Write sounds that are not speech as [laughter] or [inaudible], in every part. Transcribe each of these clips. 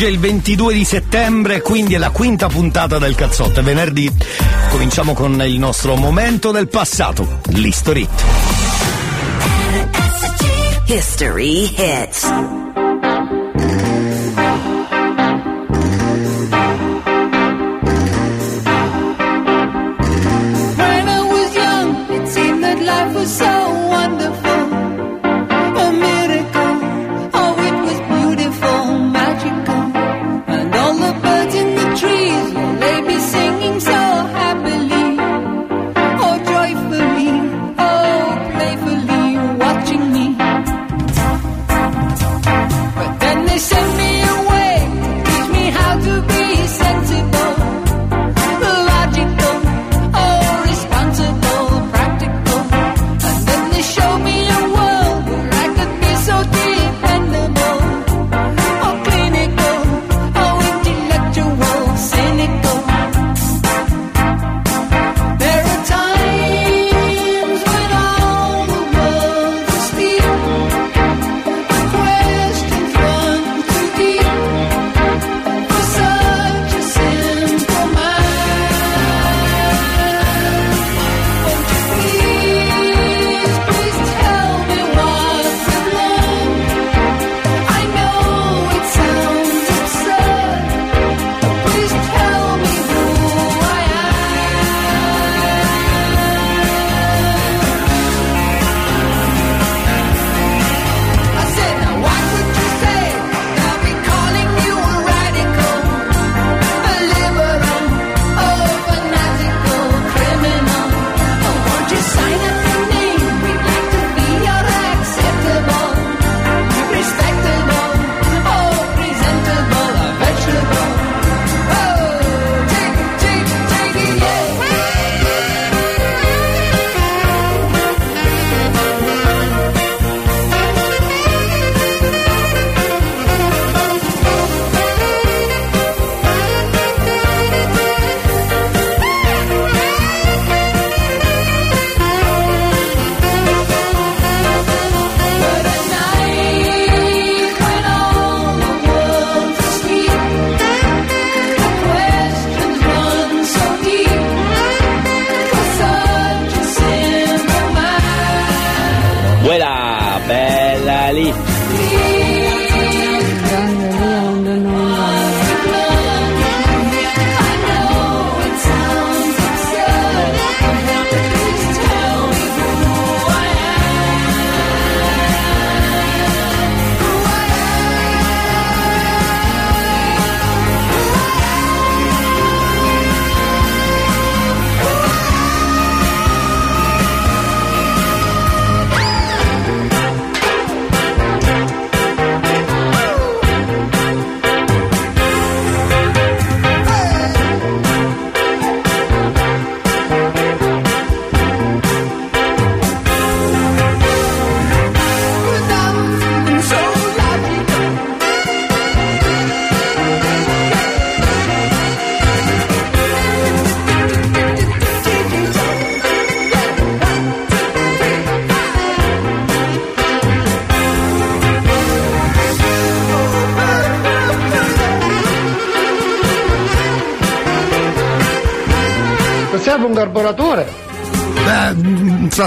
Oggi è il 22 di settembre, quindi è la quinta puntata del cazzotto. È venerdì. Cominciamo con il nostro momento del passato, l'History. History hits. When I was young, it seemed that life was so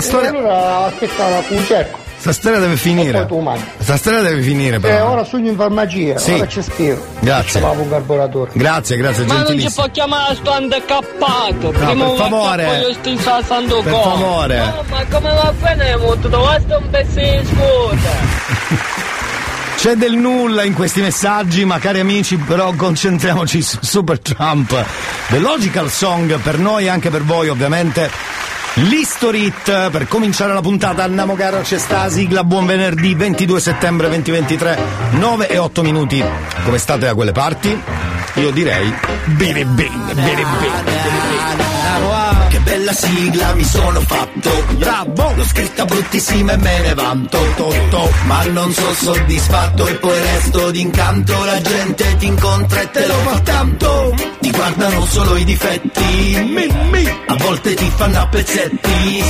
sta E storia, allora aspetta la cerco. sta storia deve finire. Sta storia deve finire Eh, però. ora sogno in farmacia, Sì. ora ci spiego. Grazie. C'aveva un carburatore. Grazie, grazie, Ma non ci gentilissimo. può chiamare sto handicappato. Prima per favore. Insalzando Per qua. favore. No, ma come va bene molto? Questo è un pezzo di scuola. [laughs] C'è del nulla in questi messaggi, ma cari amici, però concentriamoci su Super Trump. The Logical Song per noi e anche per voi, ovviamente. L'Historit per cominciare la puntata. Andiamo caro, c'è sta la sigla. Buon venerdì 22 settembre 2023, 9 e 8 minuti. Come state da quelle parti? Io direi bene bene, bene bene, bene bene. Bella sigla mi sono fatto. Bravo! L'ho scritta bruttissima e me ne vanto. To, to. Ma non sono soddisfatto e poi resto d'incanto. La gente ti incontra e te lo fa tanto. Ti guardano solo i difetti. A volte ti fanno a pezzetti.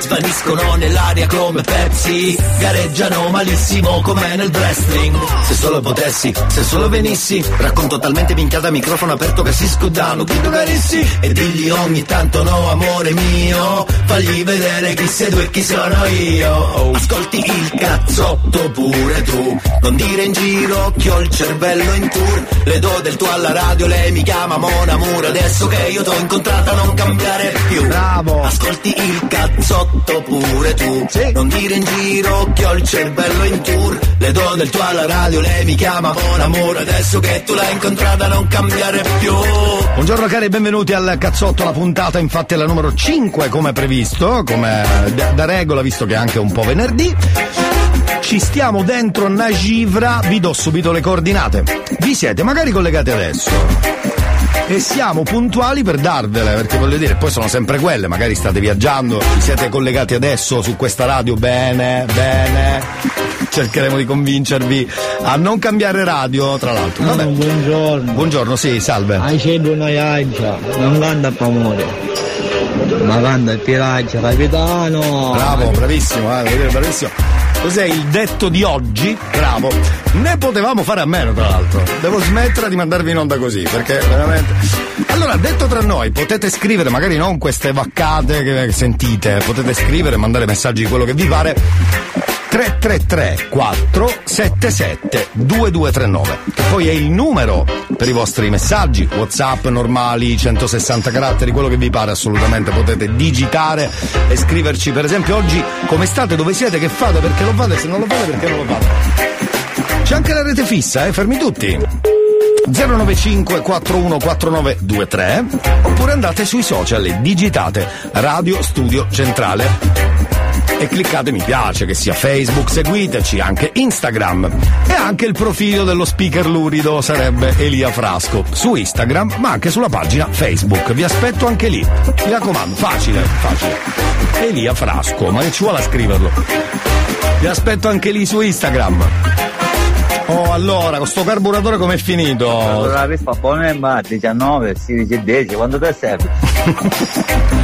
Svaniscono nell'aria come Pepsi. Gareggiano malissimo come nel wrestling. Se solo potessi, se solo venissi. Racconto talmente minchiata a microfono aperto che si scudano. Guido carissi. E digli ogni tanto no, amore mio. Fagli vedere chi sei tu e chi sono io. Ascolti il cazzotto pure tu. Non dire in giro che ho il cervello in tour. Le do del tuo alla radio, lei mi chiama Mona Mur. Adesso che io t'ho incontrata non cambiare più. Bravo. Ascolti il cazzotto pure tu. Non dire in giro che ho il cervello in tour. Le do del tuo alla radio, lei mi chiama Mon Amore. Adesso che tu l'hai incontrata non cambiare più. Buongiorno cari e benvenuti al cazzotto, la puntata infatti è la numero 5 come previsto, come da, da regola visto che è anche un po' venerdì. Ci stiamo dentro una givra, vi do subito le coordinate. Vi siete magari collegati adesso e siamo puntuali per darvele, perché voglio dire, poi sono sempre quelle, magari state viaggiando, vi siete collegati adesso su questa radio, bene, bene. [laughs] Cercheremo di convincervi a non cambiare radio, tra l'altro. Vabbè. buongiorno. Buongiorno, sì, salve. Hai cedo una iaggia, non canta amore. Ma canta il piraggia, capitano. Bravo, bravissimo, eh, bravissimo. Cos'è il detto di oggi? Bravo. Ne potevamo fare a meno, tra l'altro. Devo smettere di mandarvi in onda così, perché veramente. Allora, detto tra noi, potete scrivere, magari non queste vaccate che sentite, potete scrivere, mandare messaggi di quello che vi pare. 333 477 2239 che poi è il numero per i vostri messaggi whatsapp normali 160 caratteri quello che vi pare assolutamente potete digitare e scriverci. Per esempio oggi come state? Dove siete? Che fate? Perché lo fate? Se non lo fate perché non lo fate? C'è anche la rete fissa eh? Fermi tutti. 095 414923 oppure andate sui social e digitate Radio Studio Centrale e cliccate mi piace, che sia Facebook, seguiteci, anche Instagram e anche il profilo dello speaker lurido sarebbe Elia Frasco su Instagram ma anche sulla pagina Facebook. Vi aspetto anche lì. Mi raccomando, facile, facile. Elia Frasco, ma che ci vuole a scriverlo? Vi aspetto anche lì su Instagram. Oh, allora, questo carburatore com'è finito? Allora, questo pone ma 19, 16, 10, quando te serve?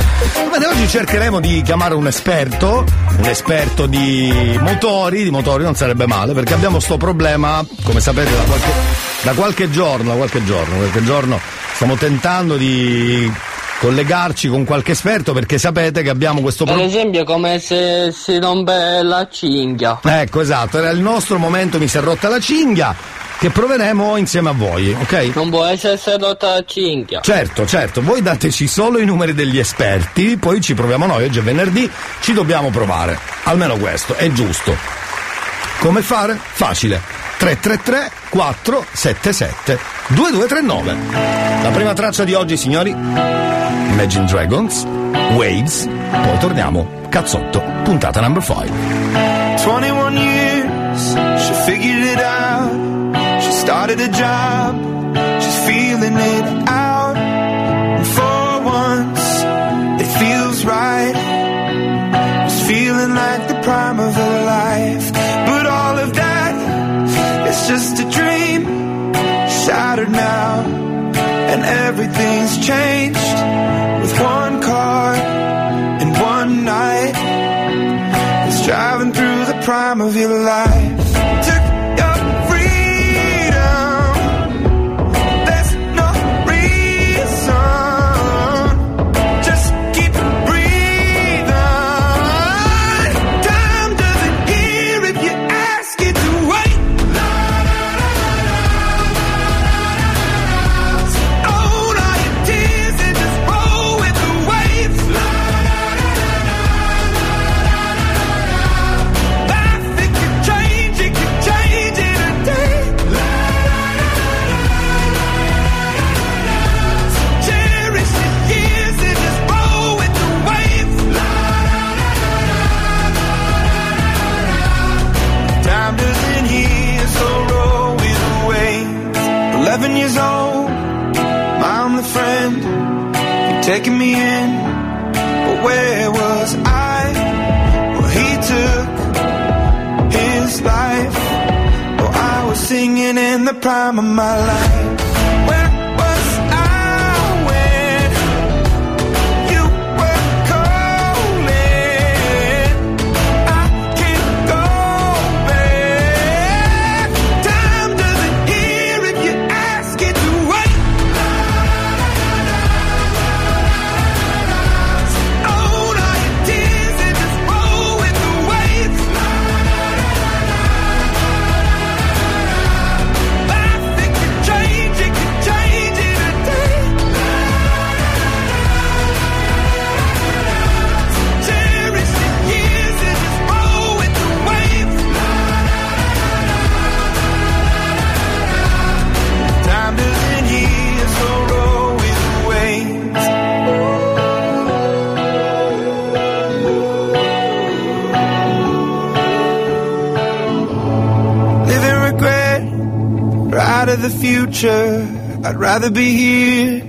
[laughs] Bene, oggi cercheremo di chiamare un esperto, un esperto di motori, di motori non sarebbe male, perché abbiamo sto problema, come sapete, da qualche, da qualche giorno, qualche giorno, qualche giorno stiamo tentando di collegarci con qualche esperto perché sapete che abbiamo questo Per problema. esempio come se si rompe la cinghia. Ecco, esatto, era il nostro momento, mi si è rotta la cinghia, che proveremo insieme a voi, ok? Non può essere rotta la cinghia. Certo, certo, voi dateci solo i numeri degli esperti, poi ci proviamo noi, oggi è venerdì, ci dobbiamo provare. Almeno questo, è giusto. Come fare? Facile. 333 477 2239. La prima traccia di oggi, signori, Imagine Dragons, Waves, poi torniamo, cazzotto, puntata number 5. 21 years, she figured it out. She started a job, she's feeling it out. And for once, it feels right. It's feeling like the prime of her life. Is just a dream, shattered now. And everything's changed with one car and one night. It's driving through the prime of your life. Rather be here,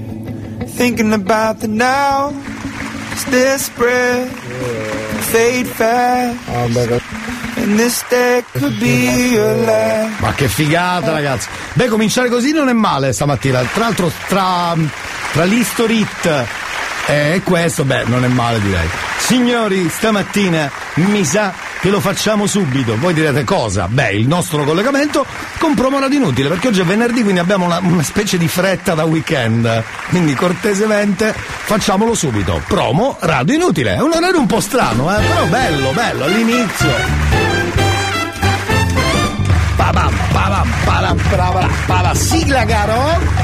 thinking about the now. It's desperate, fade fast. Last. Ma che figata, ragazzi. Beh, cominciare così non è male stamattina. Tra l'altro, tra, tra l'History Hit e questo, beh, non è male direi. Signori, stamattina mi sa che lo facciamo subito. Voi direte cosa? Beh, il nostro collegamento con promo radio inutile, perché oggi è venerdì, quindi abbiamo una, una specie di fretta da weekend. Quindi cortesemente facciamolo subito. Promo radio inutile. È un orario un po' strano, eh? Però bello, bello, all'inizio. Pabam, pabam, pabam, pabam, pabam. Sigla, caro.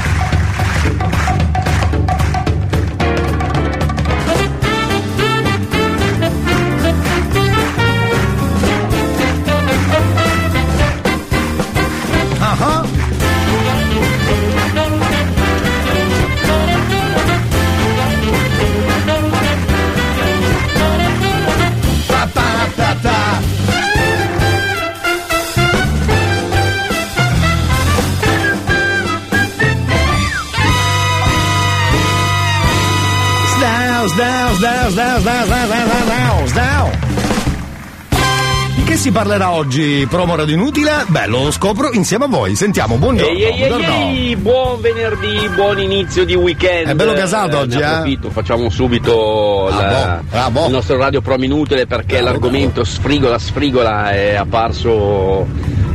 Di che si parlerà oggi, promo radio inutile? Beh, lo scopro insieme a voi. Sentiamo, buongiorno. Ehi, ehi, buongiorno. ehi, buon venerdì, buon inizio di weekend. È bello gasato oggi, ne eh? approfitto, facciamo subito la- bravo. il nostro radio pro inutile perché Bravo, l'argomento sfrigola sfrigola è apparso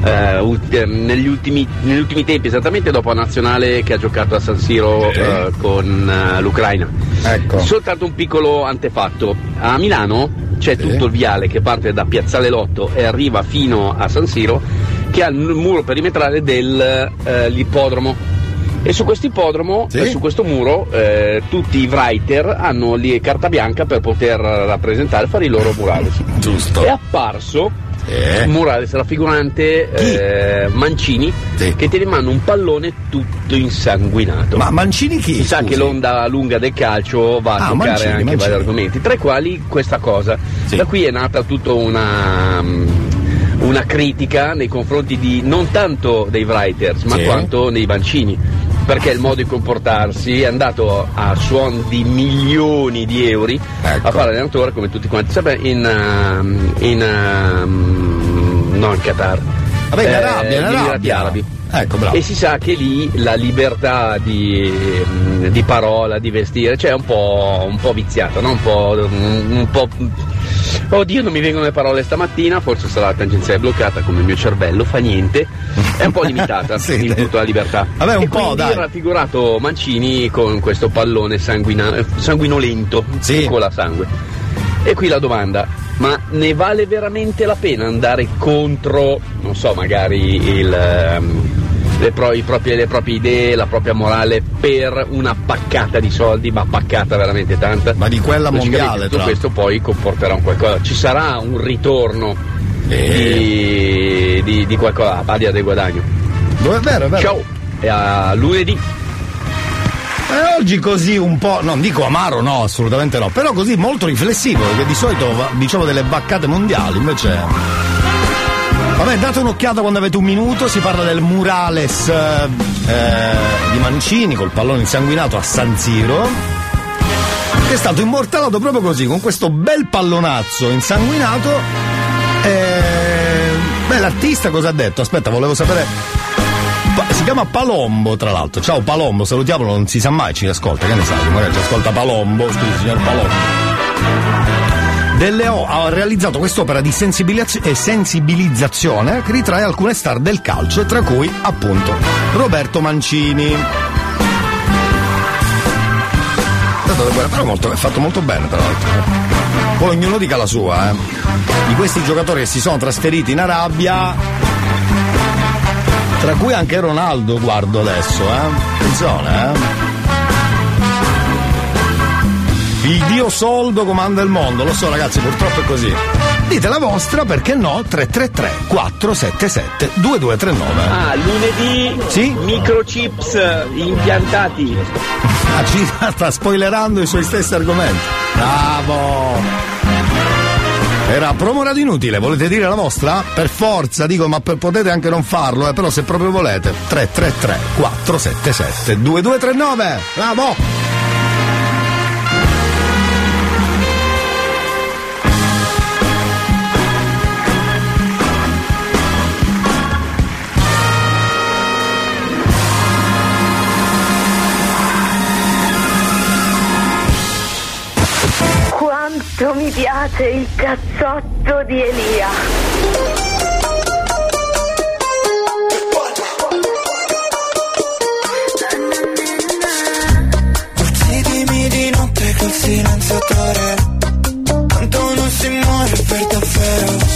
eh, ulti- negli, ultimi, negli ultimi tempi, esattamente dopo la nazionale che ha giocato a San Siro eh, con eh, l'Ucraina. Ecco. Soltanto un piccolo antefatto. A Milano c'è Sì. tutto il viale che parte da Piazzale Lotto e arriva fino a San Siro che ha il muro perimetrale dell'ippodromo. E su questo ippodromo, Sì. eh, su questo muro, eh, tutti i writer hanno lì carta bianca per poter rappresentare, fare i loro murales. Giusto. È apparso Eh. un murales raffigurante eh, Mancini Sì. che tiene in mano un pallone tutto insanguinato. Ma Mancini chi? Si sa che l'onda lunga del calcio va a Ah, toccare Mancini, anche Mancini. vari argomenti, tra i quali questa cosa. Sì. Da qui è nata tutta una, mm, una critica nei confronti di non tanto dei writers, ma Sì. quanto dei Mancini. Perché il modo di comportarsi è andato a suon di milioni di euro Ecco. a fare allenatore come tutti quanti sapete in, ehm, in ehm, no in Qatar Vabbè, in eh, Arabia, in Arabia. Arabi Ecco, e si sa che lì la libertà di, di parola, di vestire, cioè è un po', un po' viziata, no? un, po', un, un po'. Oddio, non mi vengono le parole stamattina, forse sarà la tangenziale bloccata come il mio cervello, fa niente. È un po' limitata [laughs] Sì, in tutta la libertà. Vabbè, un e po', dai. ha raffigurato Mancini con questo pallone sanguina- sanguinolento, Sì. con la sangue. E qui la domanda, ma ne vale veramente la pena andare contro, non so, magari il, ehm, le, pro- i propri- le proprie idee, la propria morale per una paccata di soldi, ma paccata veramente tanta? Ma di quella mondiale, Tutto tra questo poi comporterà un qualcosa, ci sarà un ritorno Eh. di, di, di qualcosa, a padia del guadagno. È vero, è vero. Ciao e a lunedì. Eh, oggi così un po', non dico amaro, no, assolutamente no, però così molto riflessivo, perché di solito diciamo delle baccate mondiali, invece. Vabbè, date un'occhiata quando avete un minuto, si parla del murales eh, di Mancini col pallone insanguinato a San Siro. che è stato immortalato proprio così, con questo bel pallonazzo insanguinato. E... Beh, l'artista cosa ha detto? Aspetta, volevo sapere. Si chiama Palombo, tra l'altro. Ciao Palombo, salutiamolo, non si sa mai, ci ascolta, che ne sai? Magari ci ascolta Palombo, scusi, signor Palombo. Delle O ha realizzato quest'opera di sensibilizz- eh, sensibilizzazione che ritrae alcune star del calcio, tra cui appunto Roberto Mancini. Però molto- è fatto molto bene, tra l'altro. Poi ognuno dica la sua, eh. Di questi giocatori che si sono trasferiti in Arabia, tra cui anche Ronaldo, guardo adesso, eh. Attenzione, eh. Il dio soldo comanda il mondo, lo so ragazzi, purtroppo è così. Dite la vostra, perché no? 333 477 2239. Ah, lunedì Sì? microchips impiantati. Ah, ci sta spoilerando i suoi stessi argomenti. Bravo! Era promo radio inutile, volete dire la vostra? Per forza, dico, ma per- potete anche non farlo, eh, però se proprio volete. 333 477 2239. Bravo! Quanto mi piace il cazzotto di Elia. Uccidimi di notte col silenziatore Tanto non si muore per davvero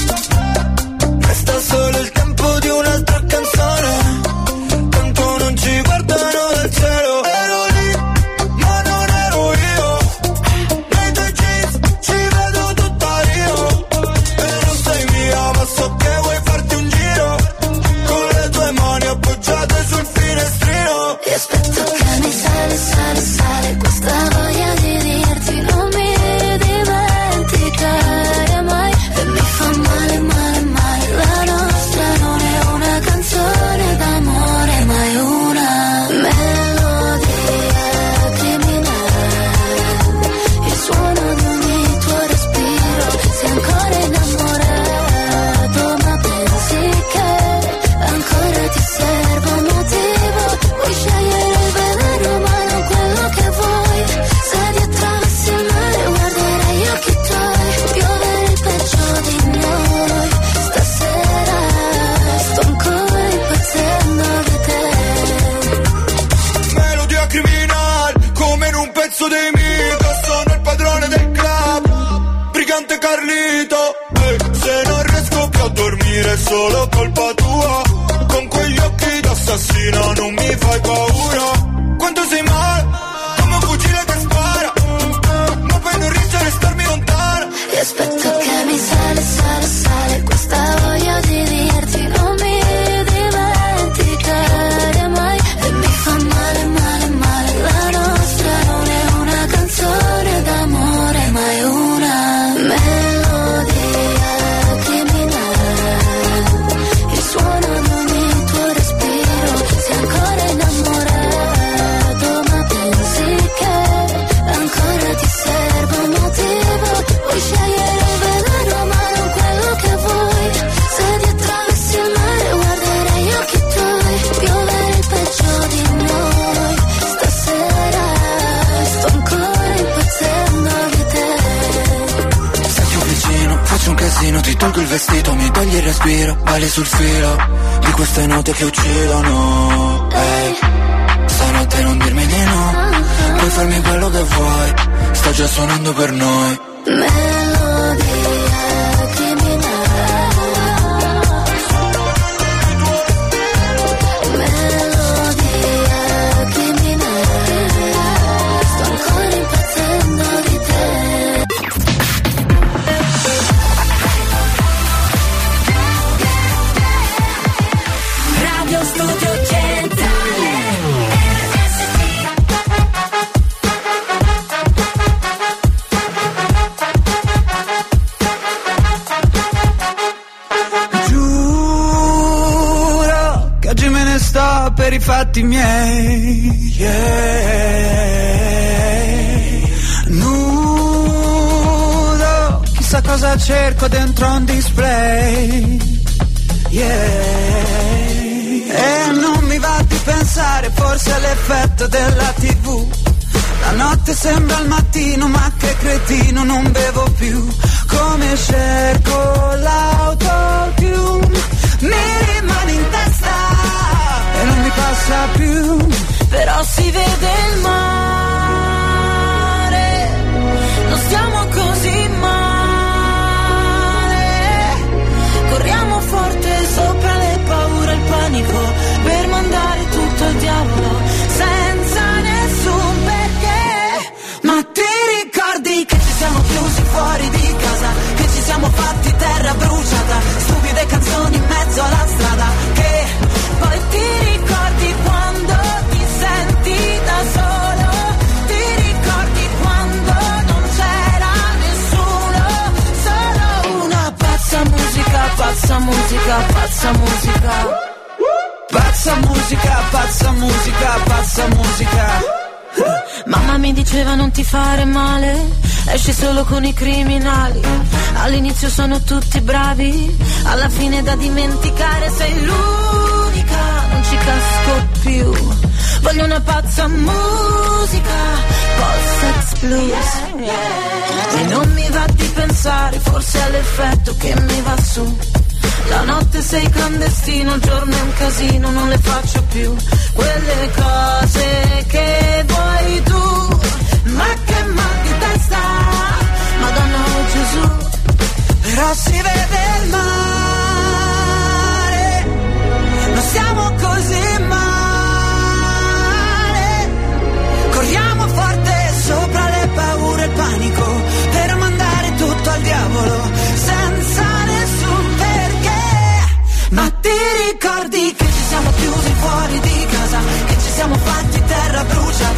colpa tua. Con quegli occhi d'assassino non mi fai paura. Quanto sei male Come un fucile che spara. Ma poi non riesci a restarmi lontano togli il respiro, balli sul filo di queste note che uccidono. Ehi, stanotte non dirmi di no, puoi farmi quello che vuoi, sta già suonando per noi. Fatti miei. yeah. Nulla Chissà cosa cerco dentro un display. Yeah. E non mi va di pensare, forse è l'effetto della tv. La notte sembra il mattino, ma che cretino, non bevo più. Come cerco l'autotune, mi rimane in testa e non mi passa più. Però si vede il mare, non stiamo così male. Corriamo forte sopra le paure e il panico per mandare tutto al diavolo senza nessun perché. Ma ti ricordi che ci siamo chiusi fuori di casa, che ci siamo fatti terra bruciata, stupide canzoni in mezzo alla strada, che poi ti ricordi pazza musica, pazza musica. Pazza musica, pazza musica, pazza musica. Mamma mi diceva non ti fare male, esci solo con i criminali. All'inizio sono tutti bravi, alla fine da dimenticare sei ci casco più. Voglio una pazza musica, post-sex blues. E non mi va di pensare, forse è l'effetto che mi va su. La notte sei clandestino, il giorno è un casino, non le faccio più quelle cose che vuoi tu. Ma che mal di testa, Madonna oh Gesù. Però si vede il mare,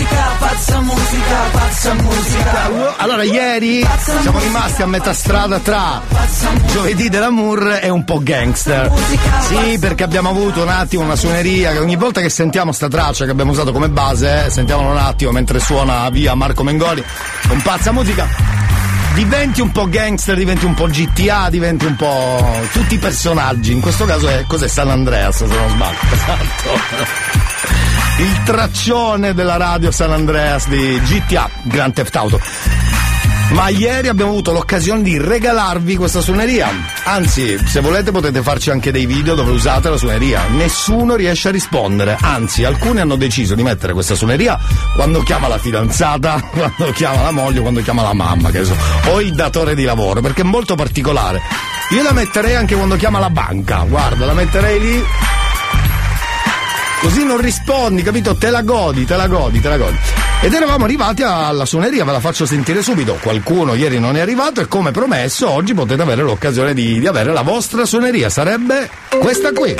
Musica, pazza musica, pazza musica. Allora, ieri siamo rimasti a metà strada tra giovedì dell'amour e un po' gangster. Sì, perché abbiamo avuto un attimo una suoneria che ogni volta che sentiamo sta traccia che abbiamo usato come base, eh, sentiamola un attimo mentre suona via Marco Mengoli, con pazza musica. Diventi un po' gangster, diventi un po' GTA, diventi un po' tutti i personaggi. In questo caso è cos'è San Andreas, se non sbaglio. [laughs] Esatto il traccione della radio San Andreas di GTA Grand Theft Auto. Ma ieri abbiamo avuto l'occasione di regalarvi questa suoneria. Anzi, se volete potete farci anche dei video dove usate la suoneria. Nessuno riesce a rispondere. Anzi, alcuni hanno deciso di mettere questa suoneria quando chiama la fidanzata, [laughs] quando chiama la moglie, quando chiama la mamma, so, o il datore di lavoro, perché è molto particolare. Io la metterei anche quando chiama la banca. Guarda, la metterei lì Così non rispondi, capito? Te la godi, te la godi, te la godi. Ed eravamo arrivati alla suoneria, ve la faccio sentire subito. Qualcuno ieri non è arrivato e come promesso oggi potete avere l'occasione di, di avere la vostra suoneria. Sarebbe questa qui.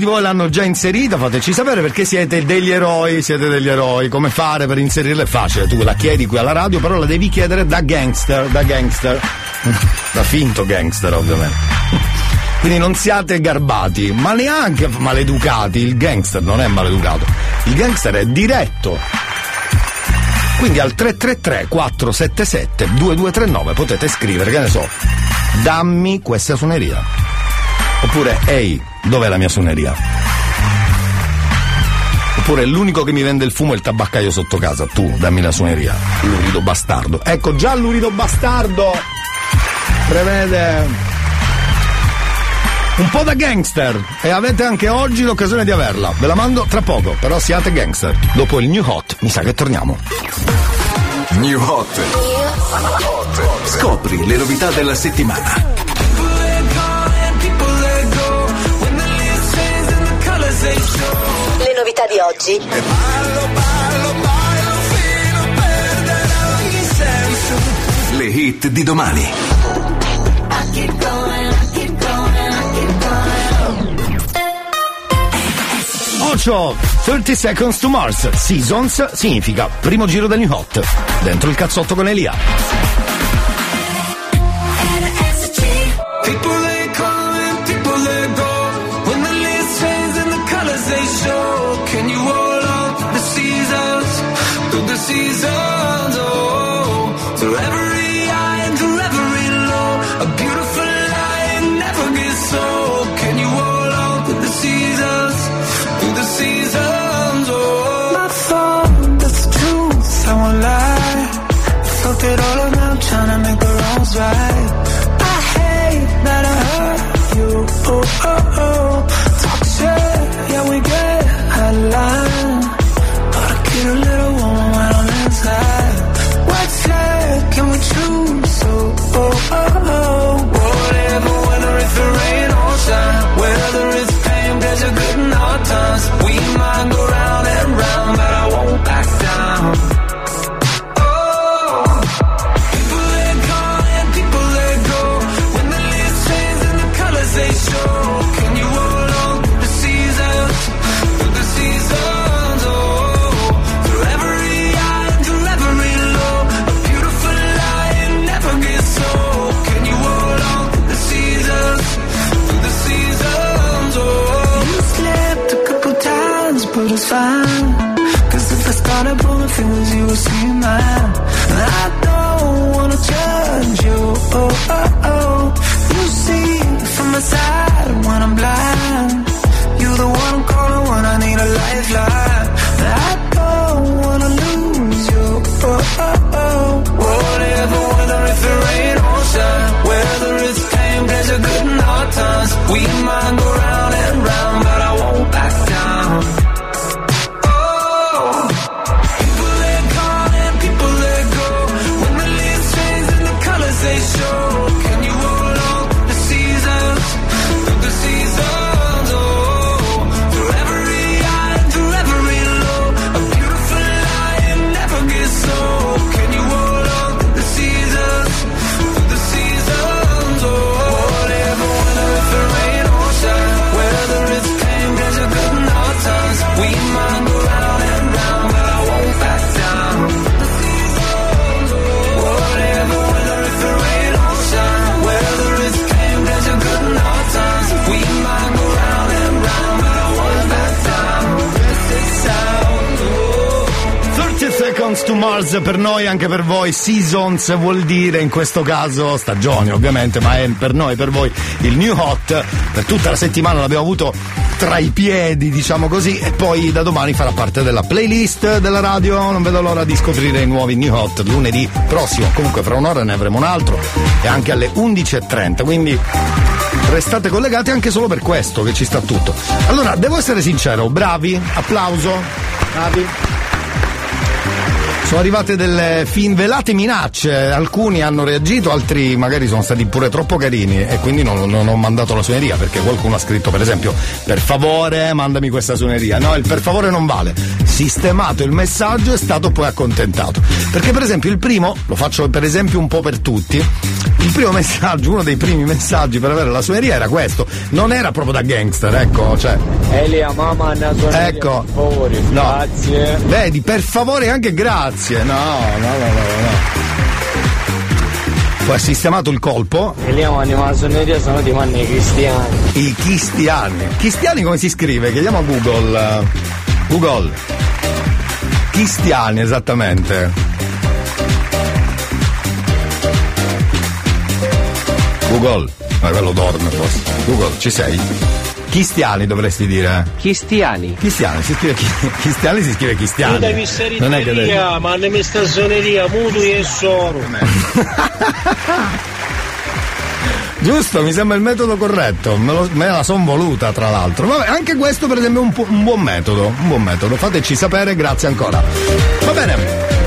Di voi l'hanno già inserita? Fateci sapere perché siete degli eroi, siete degli eroi. Come fare per inserirla è facile, tu la chiedi qui alla radio, però la devi chiedere da gangster, da gangster. [laughs] Da finto gangster, ovviamente. Quindi non siate garbati, ma neanche maleducati. Il gangster non è maleducato. Il gangster è diretto. Quindi al 333 477 2239 potete scrivere, che ne so, dammi questa suoneria. Oppure, ehi, dov'è la mia suoneria? Oppure l'unico che mi vende il fumo è il tabaccaio sotto casa. Tu, dammi la suoneria. Lurido bastardo. Ecco, già l'urido bastardo prevede un po' da gangster e avete anche oggi l'occasione di averla. Ve la mando tra poco, però siate gangster. Dopo il new hot, mi sa che torniamo. New Hot. Scopri le novità della settimana. Novità di oggi. Le hit di domani. 8 30 Seconds to Mars Seasons significa primo giro del New Hot dentro il cazzotto con Elia People per noi, anche per voi. Seasons vuol dire in questo caso stagioni, ovviamente, ma è per noi, per voi il New Hot. Per tutta la settimana l'abbiamo avuto tra i piedi, diciamo così, e poi da domani farà parte della playlist della radio. Non vedo l'ora di scoprire i nuovi New Hot lunedì prossimo. Comunque, fra un'ora ne avremo un altro e anche alle 11.30. Quindi restate collegati anche solo per questo che ci sta tutto. Allora, devo essere sincero, bravi, applauso, bravi. Sono arrivate delle fin velate minacce, alcuni hanno reagito, altri magari sono stati pure troppo carini e quindi non, non ho mandato la suoneria perché qualcuno ha scritto per esempio per favore mandami questa suoneria. No, il per favore non vale. Sistemato il messaggio è stato poi accontentato. Perché per esempio il primo, lo faccio per esempio un po' per tutti, il primo messaggio, uno dei primi messaggi per avere la suoneria era questo. Non era proprio da gangster, ecco, cioè. Elia, mamma, ha suoneria, Ecco. per favore. No. Grazie. Vedi, per favore anche grazie. No, no, no, no, no. Poi ha sistemato il colpo. Elia, ma la suoneria sono di manni cristiani. I cristiani. Cristiani come si scrive? Chiediamo a Google. Google. Cristiani, esattamente. Google. Ma quello dorme forse. Google, ci sei? Cristiani dovresti dire. Cristiani. Cristiani, si scrive chi- Cristiani si scrive Cristiani. Io da Non è che devi- ma ne mi sta suoneria, mutui e soro. [laughs] Giusto, mi sembra il metodo corretto, me, lo- me la son voluta tra l'altro. Vabbè, anche questo per esempio è un, un buon metodo, un buon metodo. Fateci sapere, grazie ancora. Va bene.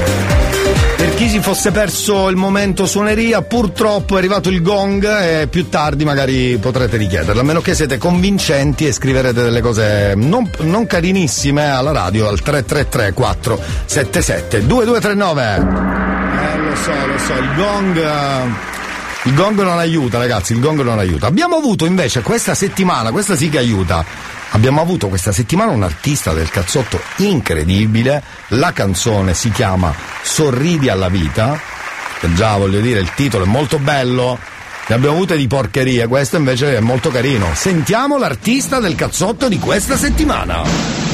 Chi si fosse perso il momento suoneria, purtroppo è arrivato il gong e più tardi magari potrete richiederlo, a meno che siete convincenti e scriverete delle cose non, non carinissime alla radio al 333 477 2239. Eh, lo so, lo so, il gong... il gong non aiuta, ragazzi, il gong non aiuta. Abbiamo avuto invece questa settimana, questa sì che aiuta. Abbiamo avuto questa settimana un artista del cazzotto incredibile. La canzone si chiama Sorridi alla vita. Già voglio dire, il titolo è molto bello. Ne abbiamo avute di porcherie, questo invece è molto carino. Sentiamo l'artista del cazzotto di questa settimana.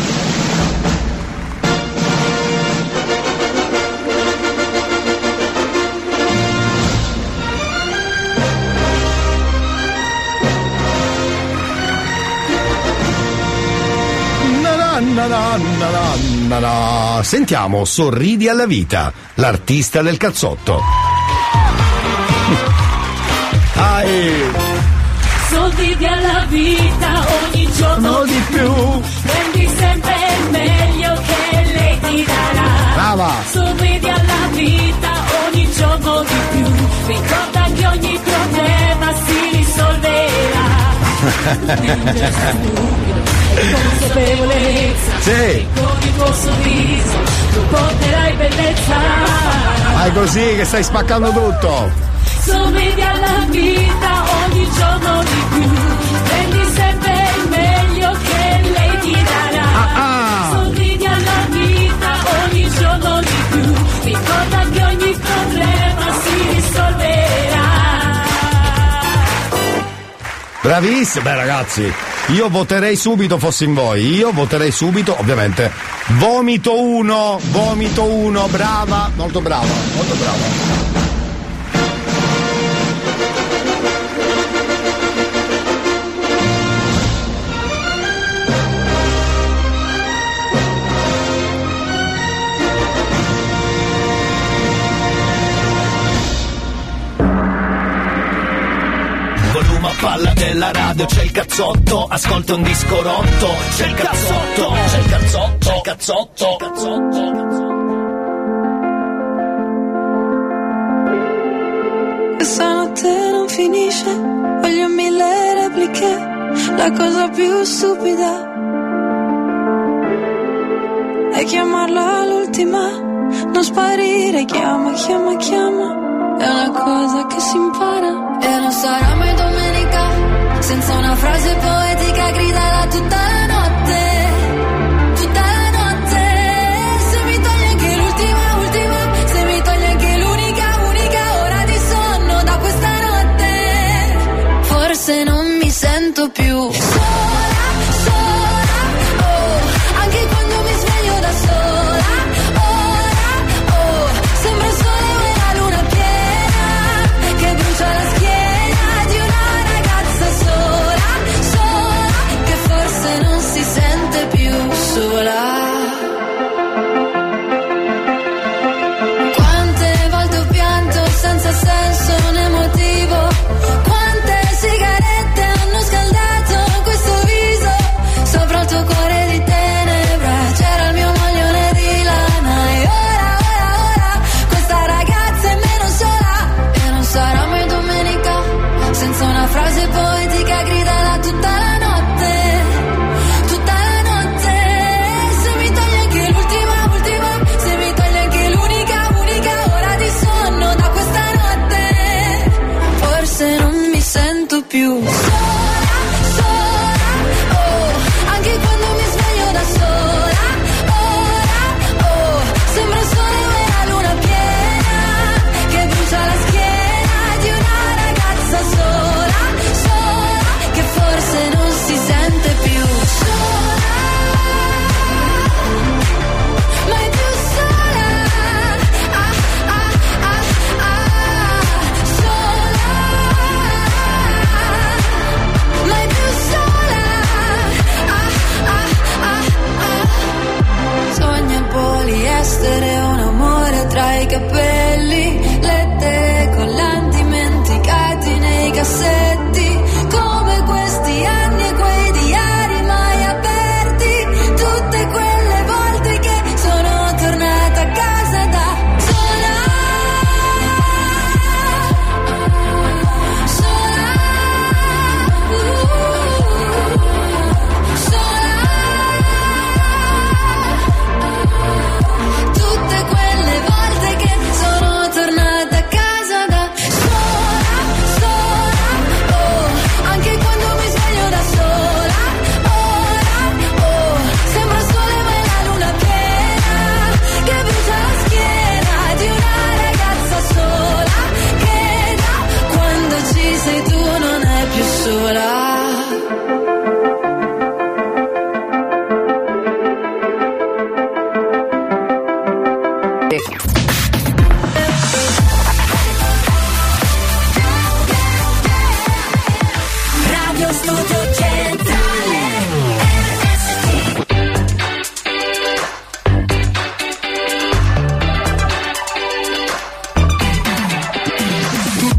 Na na na. Sentiamo Sorridi alla vita, l'artista del cazzotto. [laughs] Ai. Sorridi alla vita ogni giorno di più. Prendi sempre il meglio che lei ti darà. Brava. Sorridi alla vita ogni giorno di più. Ricorda che ogni problema si risolverà. [laughs] Consapevolezza. Sì. Con il tuo sorriso tu porterai bellezza. Fai così che stai spaccando tutto. Sorridi Bravissimo, beh ragazzi, io voterei subito fossi in voi, io voterei subito, ovviamente, vomito uno, vomito uno, brava, molto brava, molto brava. A palla della radio, c'è il cazzotto, ascolta un disco rotto, c'è il cazzotto, c'è il cazzotto, c'è il cazzotto, c'è il cazzotto. Questa notte non finisce, voglio mille repliche, la cosa più stupida è chiamarla l'ultima, non sparire, chiama, chiama, chiama, è una cosa che si impara. E non sarà mai domenica senza una frase poetica gridala tutta la notte. Se mi togli anche l'ultima,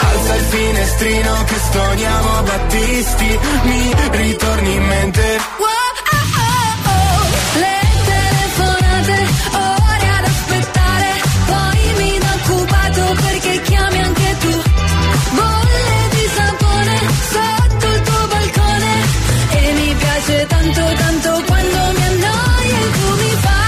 Alza il finestrino che stoniamo Battisti, mi ritorni in mente. Le telefonate, ore ad aspettare, poi mi dà occupato tanto tanto quando mi annoio e tu mi fai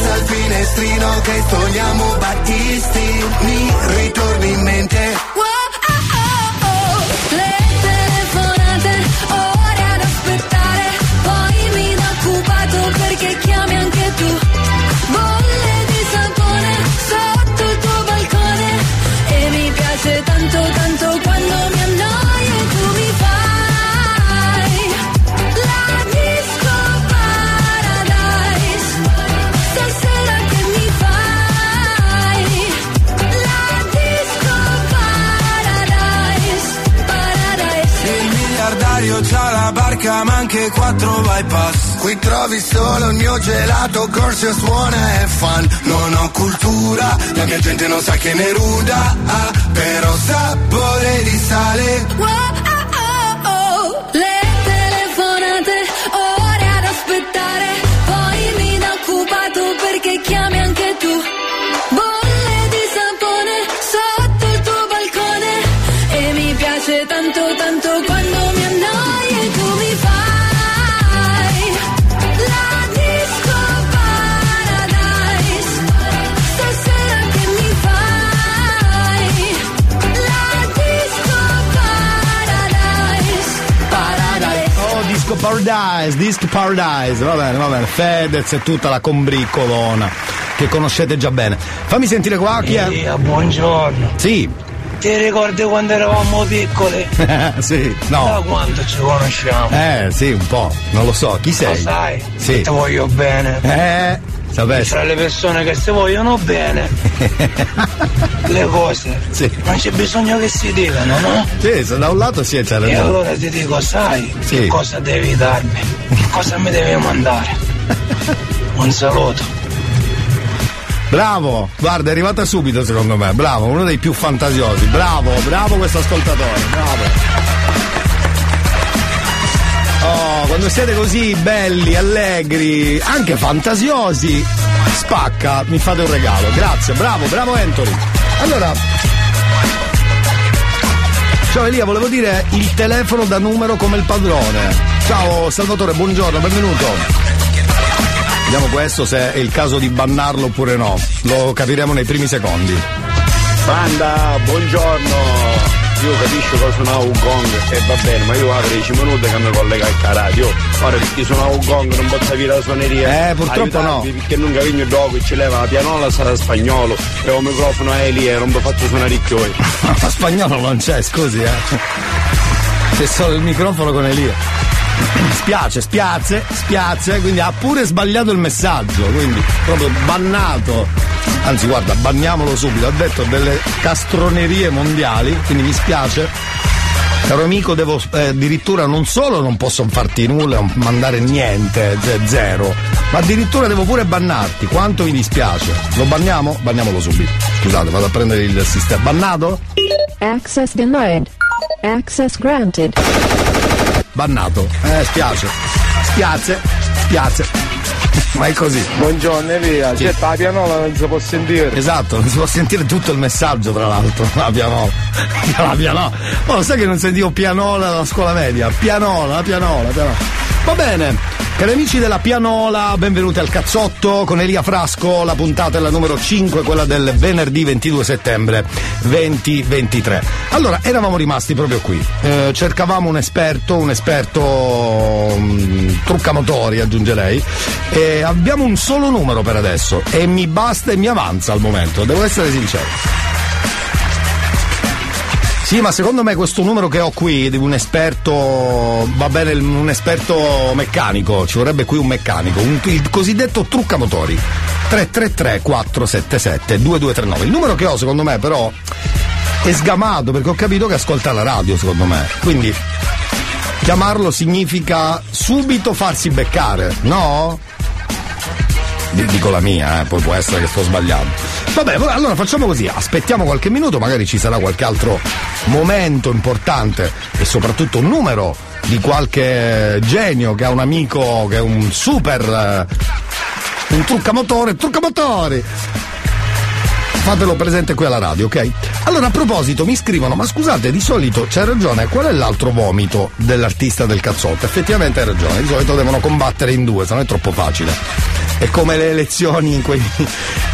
Alza il finestrino che togliamo Battisti, mi ritorni in mente. Barca ma anche quattro bypass Qui trovi solo il mio gelato, corso suona e fan. Non ho cultura, la mia gente non sa che ne ruda, ah, però sapore di sale. Paradise, Disco Paradise, va bene, va bene. Fedez e tutta la combriccolona che conoscete già bene. Fammi sentire qua chi è. Elia, buongiorno. Sì. Ti ricordi quando eravamo piccoli? [laughs] sì, Da no. quanto ci conosciamo? Eh, sì, un po', non lo so. Chi sei? Lo sai, Sì. ti voglio bene. Eh, sapessi. Tra le persone che si vogliono bene, [laughs] le cose, Sì. non c'è bisogno che si dicano, no? Sì, da un lato sì, c'è E ragione. allora ti dico, sai, Sì. che cosa devi darmi? Che cosa mi devi mandare? [laughs] Un saluto. Bravo, guarda, è arrivata subito secondo me. Bravo, uno dei più fantasiosi. Bravo, bravo questo ascoltatore, bravo. Oh, quando siete così belli, allegri, anche fantasiosi, spacca, mi fate un regalo. Grazie, bravo, bravo Anthony. Allora, ciao Elia, volevo dire il telefono da numero come il padrone. Ciao Salvatore, buongiorno, benvenuto. Vediamo questo se è il caso di bannarlo oppure no. Lo capiremo nei primi secondi. Banda, buongiorno. Io capisco che suonavo un gong e va bene, ma io avrei 10 minuti che mi collega al radio. Ora perché suonavo un gong non posso capire la suoneria. Eh, purtroppo Aiutarvi, no. Perché non capisco dopo e ci leva la pianola sarà spagnolo e un microfono è lì e non mi faccio suonare i chioi. [laughs] Ma spagnolo non c'è, scusi, eh. C'è solo il microfono con Elia. Spiace, spiace, spiace, quindi ha pure sbagliato il messaggio, quindi proprio bannato. Anzi, guarda, banniamolo subito. Ha detto delle castronerie mondiali, quindi mi spiace. Caro amico, devo eh, addirittura non solo non posso farti nulla, mandare niente, ze- zero, Ma addirittura devo pure bannarti, quanto mi dispiace. Lo banniamo? Banniamolo subito. Scusate, vado a prendere il sistema. Bannato? Access denied. Access granted. Bannato. Eh, spiace. Spiace. Spiace. Ma è così. Buongiorno Elia, Sì. c'è la pianola non si può sentire. Esatto, non si può sentire tutto il messaggio, tra l'altro. [laughs] La pianola. La pianola. Oh, lo sai che non sentivo pianola alla scuola media? Pianola, la pianola, pianola. Va bene, cari amici della pianola, benvenuti al cazzotto con Elia Frasco. La puntata è la numero 5, quella del venerdì 22 settembre 2023. Allora, eravamo rimasti proprio qui. Eh, cercavamo un esperto, un esperto mm, truccamotori, aggiungerei. E abbiamo un solo numero per adesso e mi basta e mi avanza al momento, devo essere sincero. Sì, ma secondo me questo numero che ho qui di un esperto, va bene, un esperto meccanico, ci vorrebbe qui un meccanico, un- il cosiddetto truccamotori. 333 477 2239. Il numero che ho secondo me però è sgamato perché ho capito che ascolta la radio secondo me. Quindi chiamarlo significa subito farsi beccare, no? Di- Dico la mia, eh, poi può essere che sto sbagliando. Vabbè, allora facciamo così, aspettiamo qualche minuto, magari ci sarà qualche altro momento importante e soprattutto un numero di qualche genio che ha un amico che è un super eh, un truccamotore, truccamotori. Fatelo presente qui alla radio, ok? Allora, a proposito, mi scrivono, ma scusate, di solito c'è ragione, qual è l'altro vomito dell'artista del cazzotto? Effettivamente hai ragione, di solito devono combattere in due, se no è troppo facile. È come le elezioni in quei,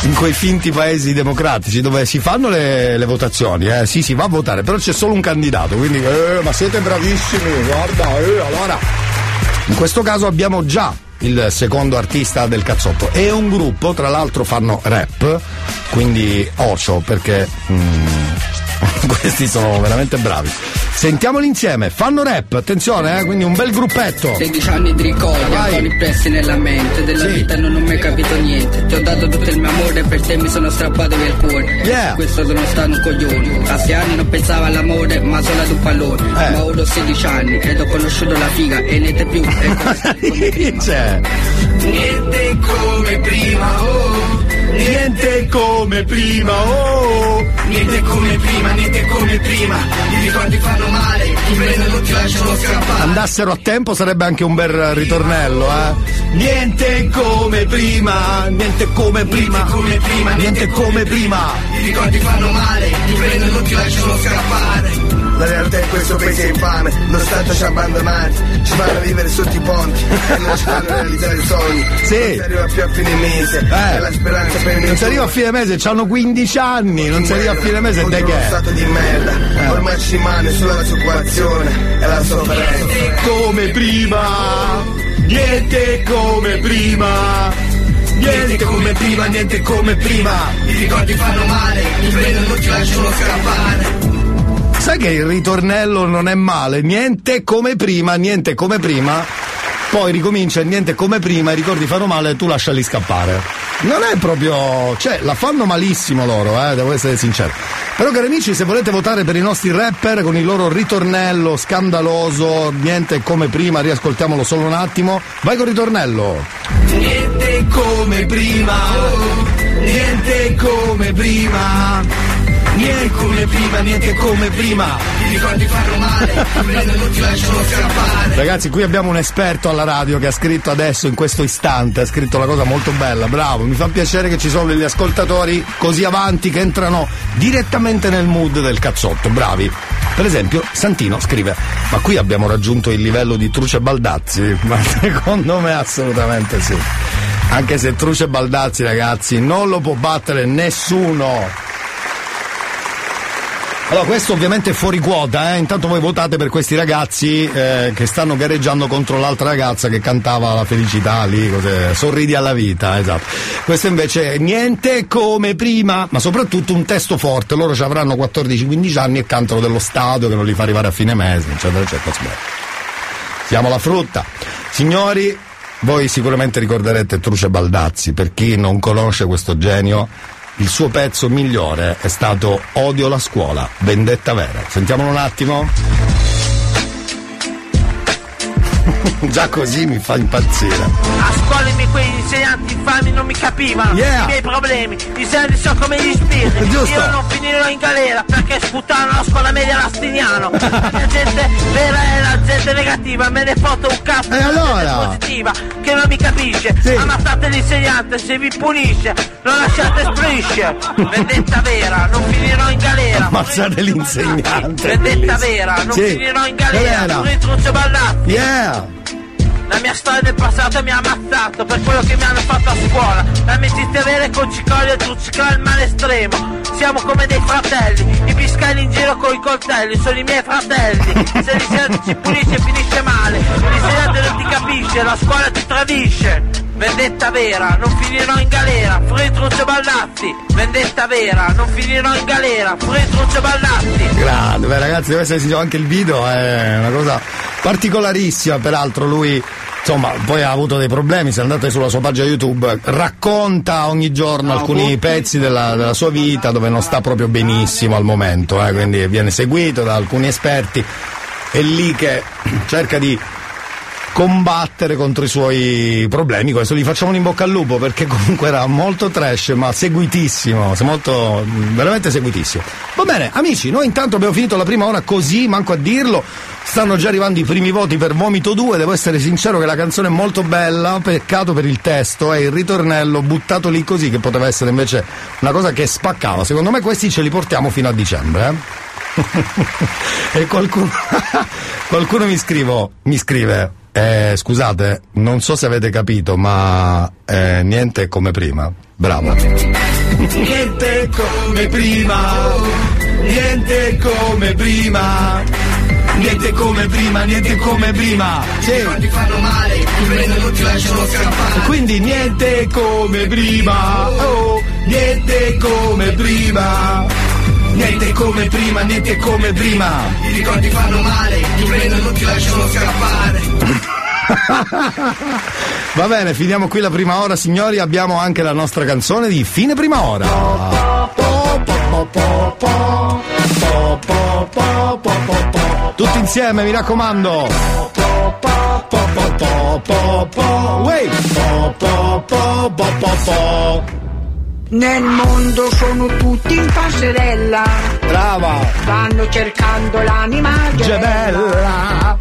in quei finti paesi democratici dove si fanno le, le votazioni, eh? Sì, si va a votare, però c'è solo un candidato, quindi, eh, ma siete bravissimi, guarda, eh, allora. In questo caso abbiamo già il secondo artista del cazzotto. È un gruppo, tra l'altro fanno rap, quindi ocio perché mm, [laughs] questi sono veramente bravi. Sentiamoli insieme, fanno rap, attenzione, eh, quindi un bel gruppetto. 16 anni di ricordi, Vai. ancora impressi nella mente Della Sì. vita non ho mai capito niente Ti ho dato tutto il mio amore per te mi sono strappato via il cuore Yeah. Questo sono stato un coglione A sei anni non pensavo all'amore ma solo ad un pallone Eh. Ma ora ho 16 anni ed ho conosciuto la figa e niente più [laughs] è come Dice. Niente come prima, oh Niente come prima, oh. Niente come prima, niente come prima. I ricordi fanno male, ti prendono, ti lasciano scappare. Andassero a tempo sarebbe anche un bel ritornello, eh. Niente come prima, niente come prima, come prima, niente come prima. I ricordi fanno male, ti prendono, ti lasciano scappare La realtà in questo paese è infame, lo Stato ci ha abbandonati, ci fanno vivere sotto i ponti e non ci fanno realizzare i sogni. Sì. Non si arriva più a fine mese, Eh. e la speranza per Non si arriva a fine mese, hanno 15 anni, non si arriva a fine mese, Contro che è? stato di merda, Eh. ormai ci rimane solo la soccupazione e la sofferenza. Come prima, niente come prima. Niente come prima, niente come prima. I ricordi fanno male, ti prendono, ti lasciano scappare Sai che il ritornello non è male, niente come prima, niente come prima. Poi ricomincia niente come prima, i ricordi fanno male e tu lasciali scappare. Non è proprio. cioè, la fanno malissimo loro, eh, devo essere sincero. Però cari amici, se volete votare per i nostri rapper con il loro ritornello scandaloso, niente come prima, riascoltiamolo solo un attimo. Vai con il ritornello. Niente come prima, oh Niente come prima Niente come prima, niente come prima I ricordi fanno male, ti prendono, ti lasciano scappare Ragazzi, qui abbiamo un esperto alla radio che ha scritto adesso, in questo istante, ha scritto una cosa molto bella, bravo, mi fa piacere che ci sono degli ascoltatori così avanti che entrano direttamente nel mood del cazzotto, bravi. Per esempio, Santino scrive, ma qui abbiamo raggiunto il livello di Truce Baldazzi, [laughs] ma secondo me assolutamente sì. Anche se Truce Baldazzi, ragazzi, non lo può battere nessuno. Allora, questo ovviamente è fuori quota, eh? intanto voi votate per questi ragazzi eh, che stanno gareggiando contro l'altra ragazza che cantava la felicità lì, cos'è? sorridi alla vita, esatto. Questo invece è niente come prima, ma soprattutto un testo forte, loro ci avranno 14-15 anni e cantano dello Stato che non li fa arrivare a fine mese, eccetera, eccetera. Siamo la frutta. Signori, voi sicuramente ricorderete Truce Baldazzi, per chi non conosce questo genio, il suo pezzo migliore è stato Odio la scuola, vendetta vera. Sentiamolo un attimo. [laughs] Già così mi fa impazzire. A scuola i miei quegli insegnanti infami non mi capivano Yeah. i miei problemi, i seri sono come gli spiriti. Giusto. Io non finirò in galera perché sputano la scuola media Lastiniano. La gente vera è la gente negativa, me ne foto un cazzo E allora? positiva che non mi capisce. Ammazzate l'insegnante se vi punisce, non lasciate strisce. Vendetta vera, non finirò in galera. Ammazzate l'insegnante. Vendetta vera, non Sì. finirò in galera. era? Ritruccio Ballazzi. Yeah! La mia storia del passato mi ha ammazzato per quello che mi hanno fatto a scuola. L'amicizia vera con Cicoglio e Truccicò il male estremo. Siamo come dei fratelli, i piscali in giro con i coltelli, sono i miei fratelli. Se l'insegnante ci punisce finisce male, l'insegnante non ti capisce, la scuola ti tradisce. Vendetta vera, non finirò in galera, Fritruccio Baldazzi. Vendetta vera, non finirò in galera, Fritruccio Baldazzi. Grande, beh, ragazzi, deve essere sentito anche il video, è una cosa particolarissima, peraltro lui insomma poi ha avuto dei problemi, se andate sulla sua pagina YouTube, racconta ogni giorno alcuni pezzi della, della sua vita dove non sta proprio benissimo al momento, eh, quindi viene seguito da alcuni esperti, è lì che cerca di combattere contro i suoi problemi. Questo gli facciamo un in bocca al lupo perché comunque era molto trash, ma seguitissimo, se molto veramente seguitissimo. Va bene, amici, noi intanto abbiamo finito la prima ora così, manco a dirlo. Stanno già arrivando i primi voti per Vomito 2, devo essere sincero che la canzone è molto bella, peccato per il testo e il ritornello buttato lì così che poteva essere invece una cosa che spaccava. Secondo me questi ce li portiamo fino a dicembre, eh? [laughs] e qualcuno, [laughs] qualcuno mi, scrivo, mi scrive, eh, scusate, non so se avete capito, ma eh, niente è come prima. Bravo. Niente come prima, niente come prima. Niente come prima, niente come prima. Sì. ti fanno male, più meno non ti lasciano scappare. Quindi niente come prima, oh, niente come prima. Niente come prima, niente come prima. I ricordi fanno male, più meno non ti lasciano scappare. Va bene, finiamo qui la prima ora, signori. Abbiamo anche la nostra canzone di fine prima ora. Tutti insieme, mi raccomando. Uè. Nel mondo sono tutti in passerella. Brava. Stanno cercando l'anima gemella.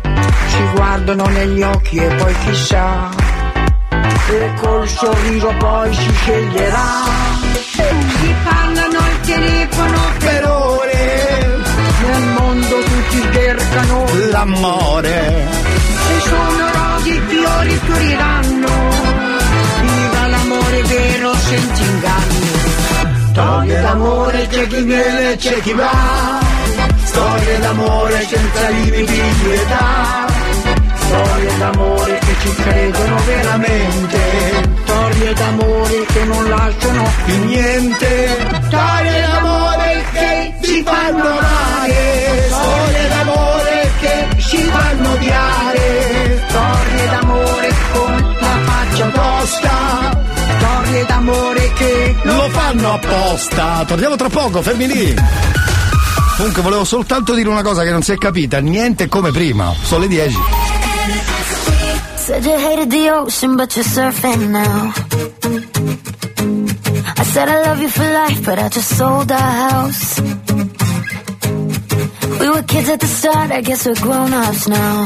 Ci guardano negli occhi e poi chissà. E col sorriso poi si sceglierà. Si parlano al telefono per ore. Nel mondo tutti cercano l'amore. Se sono rose i fiori fioriranno. Viva l'amore vero senza inganno. Storie d'amore c'è chi viene e c'è chi va. Storie d'amore senza limiti di età. Storie d'amore che ci credono veramente. Storie d'amore che non lasciano più niente. Storie d'amore che si fanno amare. Storie d'amore che si fanno odiare. Storie d'amore fanno apposta. Torniamo tra poco, fermi lì. Comunque volevo soltanto dire una cosa che non si è capita, niente come prima. Sono le 10. Said you hated the ocean, but you're surfing now. I said I love you for life, but I just sold our house. We were kids at the start, I guess we're grown ups now.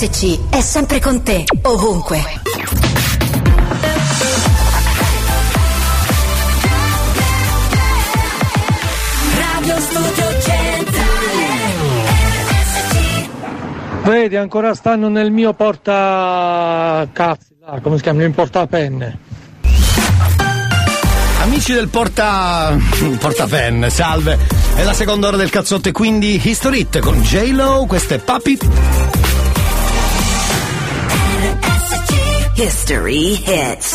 RSC è sempre con te, ovunque. Radio Studio Centrale Vedi, ancora stanno nel mio porta cazzi, là, come si chiama? Il portapenne. Amici del porta. portapenne, salve! È la seconda ora del cazzotto e quindi History It con J-Lo, queste Papi. History Hits.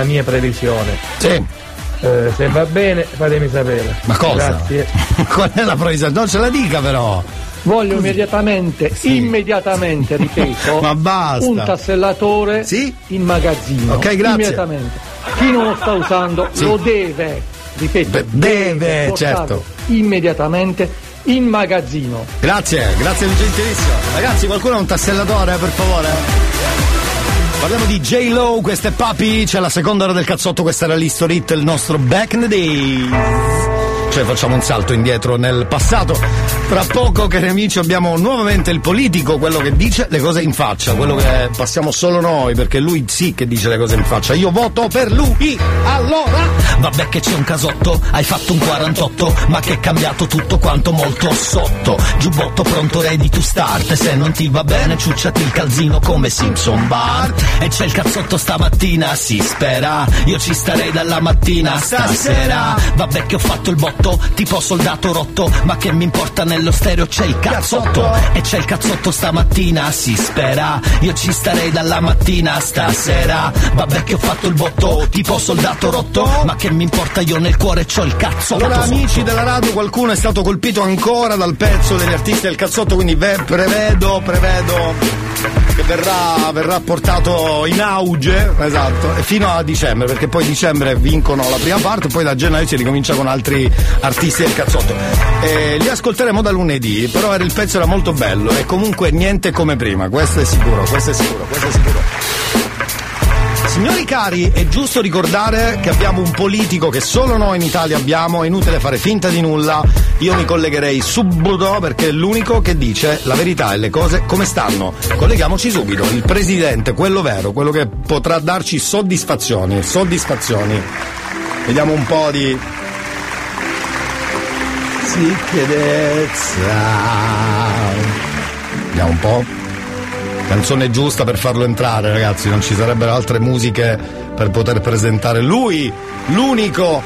la mia previsione. Sì. Eh, se va bene fatemi sapere. Ma cosa? Grazie. [laughs] Qual è la previsione? Non ce la dica però. Voglio immediatamente, sì. immediatamente, ripeto, [laughs] Ma basta. un tassellatore sì? in magazzino. Ok, grazie. Immediatamente. Chi non lo sta usando sì. lo deve, ripeto, Beh, deve, certo. Immediatamente in magazzino. Grazie, grazie gentilissimo. Ragazzi, qualcuno ha un tassellatore, per favore? Parliamo di J-Lo, questa è Papi, c'è la seconda ora del cazzotto, questa era l'History Hit, il nostro Back in the Days cioè facciamo un salto indietro nel passato. Tra poco, cari amici, abbiamo nuovamente il politico, quello che dice le cose in faccia, quello che eh, passiamo solo noi, perché lui sì che dice le cose in faccia. Io voto per lui! Allora, Vabbè che c'è un casotto, hai fatto un 48, ma che è cambiato tutto quanto molto sotto. Giubbotto pronto ready to start, e se non ti va bene ciucciati il calzino come Simpson Bart. E c'è il cazzotto stamattina, si spera, io ci starei dalla mattina stasera. Vabbè che ho fatto il botto, tipo soldato rotto, ma che mi importa nello stereo c'è il cazzotto. E c'è il cazzotto stamattina, si spera, io ci starei dalla mattina stasera. Vabbè che ho fatto il botto, tipo soldato rotto, ma che mi importa io nel cuore c'ho il cazzotto. allora amici della radio, qualcuno è stato colpito ancora dal pezzo degli artisti del cazzotto, quindi ve- prevedo, prevedo che verrà, verrà portato in auge, esatto, e fino a dicembre, perché poi dicembre vincono la prima parte, poi da gennaio si ricomincia con altri artisti del cazzotto. Eh, li ascolteremo da lunedì, però il pezzo era molto bello e comunque niente come prima, questo è sicuro, questo è sicuro, questo è sicuro. Signori cari, è giusto ricordare che abbiamo un politico che solo noi in Italia abbiamo, è inutile fare finta di nulla, io mi collegherei subito perché è l'unico che dice la verità e le cose come stanno. Colleghiamoci subito, il presidente, quello vero, quello che potrà darci soddisfazioni, soddisfazioni. Vediamo un po' di sicurezza. Vediamo un po'. Canzone giusta per farlo entrare, ragazzi, non ci sarebbero altre musiche per poter presentare lui, l'unico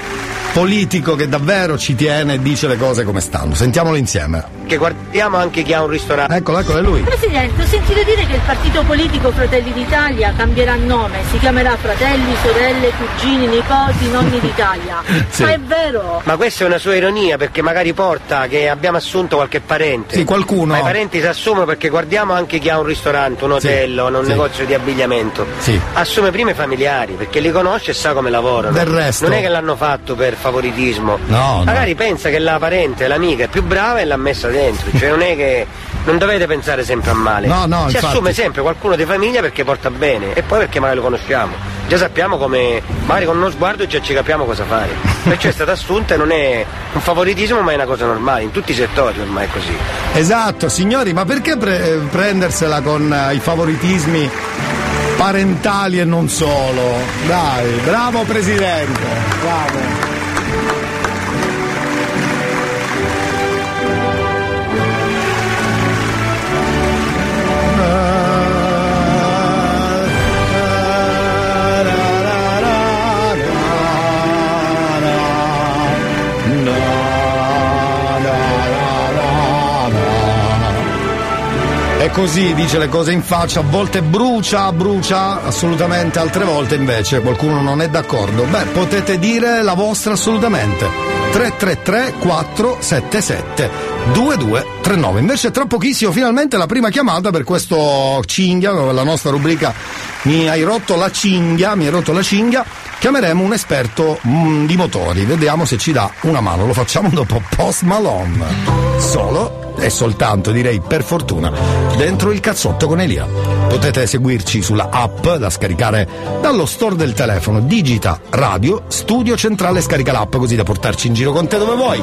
politico che davvero ci tiene e dice le cose come stanno. Sentiamolo insieme. Che guardiamo anche chi ha un ristorante. Eccolo, eccolo, è lui. Presidente, ho sentito dire che il partito politico Fratelli d'Italia cambierà nome, si chiamerà Fratelli, Sorelle, Cugini, Nipoti, Nonni d'Italia. [laughs] Sì. Ma è vero? Ma questa è una sua ironia perché magari porta che abbiamo assunto qualche parente. Sì, qualcuno. Ma i parenti si assumono perché guardiamo anche chi ha un ristorante, un hotel, o un sì. negozio di abbigliamento. Sì. Assume prima i familiari perché li conosce e sa come lavorano. Del resto. Non è che l'hanno fatto per favoritismo. No, no. Magari pensa che la parente, l'amica è più brava e l'ha messa dentro. Cioè non è che. Non dovete pensare sempre a male. No, no, si infatti. assume sempre qualcuno di famiglia perché porta bene e poi perché magari lo conosciamo. Già sappiamo come. magari con uno sguardo già ci capiamo cosa fare. [laughs] Perciò è stata assunta e non è un favoritismo ma è una cosa normale, in tutti i settori ormai è così. Esatto, signori, ma perché pre- eh, prendersela con eh, i favoritismi parentali e non solo? Dai, bravo presidente, bravo. È così, dice le cose in faccia, a volte brucia, brucia, assolutamente, altre volte invece qualcuno non è d'accordo. Beh, potete dire la vostra assolutamente. 333 477 2239. Invece tra pochissimo finalmente la prima chiamata per questo cinghia, la nostra rubrica Mi hai rotto la cinghia, mi hai rotto la cinghia. Chiameremo un esperto mm, di motori, vediamo se ci dà una mano. Lo facciamo dopo Post Malone. Solo e soltanto, direi per fortuna, dentro il cazzotto con Elia. Potete seguirci sulla app da scaricare dallo store del telefono. Digita Radio Studio Centrale, scarica l'app così da portarci in giro con te dove vuoi.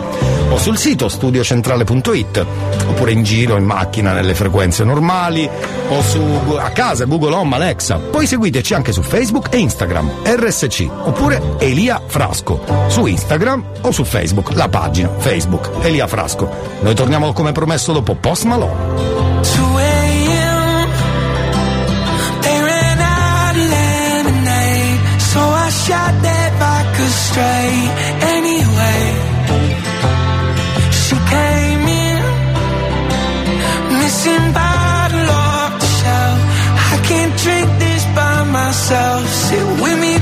O sul sito studiocentrale.it, oppure in giro, in macchina, nelle frequenze normali, o su, a casa, Google Home, Alexa. Poi seguiteci anche su Facebook e Instagram, RSC, oppure Elia Frasco, su Instagram o su Facebook, la pagina Facebook, Elia Frasco. Noi torniamo come promesso dopo Post Malone. 2 a.m. They ran out of lemonade, so I shot that vodka straight. Anyway, she came in, missing. I can't drink this by myself. Sit with me,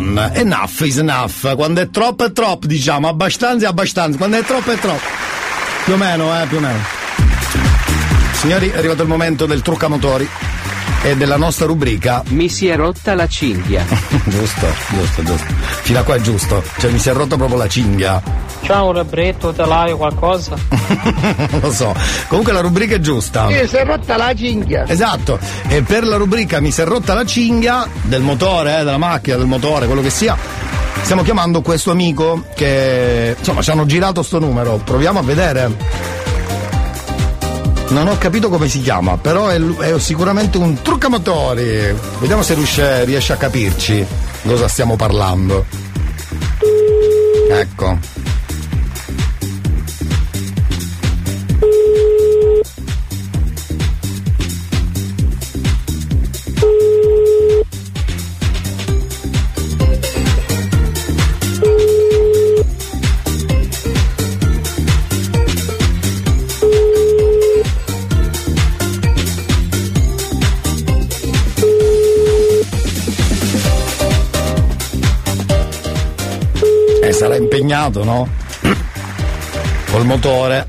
Malone, enough is enough. Quando è troppo è troppo, diciamo, abbastanza è abbastanza. Quando è troppo è troppo. Più o meno, eh, più o meno. Signori, è arrivato il momento del truccamotori e della nostra rubrica. Mi si è rotta la cinghia. [laughs] giusto, giusto, giusto. Fino a qua è giusto. Cioè mi si è rotta proprio la cinghia. Ciao Rebretto, te l'hai qualcosa? Non [laughs] lo so. Comunque la rubrica è giusta. Sì, si è rotta la cinghia. Esatto, e per la rubrica mi si è rotta la cinghia del motore, eh, della macchina, del motore, quello che sia. Stiamo chiamando questo amico che insomma ci hanno girato sto numero, proviamo a vedere. Non ho capito come si chiama, però è, è sicuramente un truccamotori. Vediamo se riesce, riesce a capirci cosa stiamo parlando. Ecco. Sarà impegnato, no? Col motore.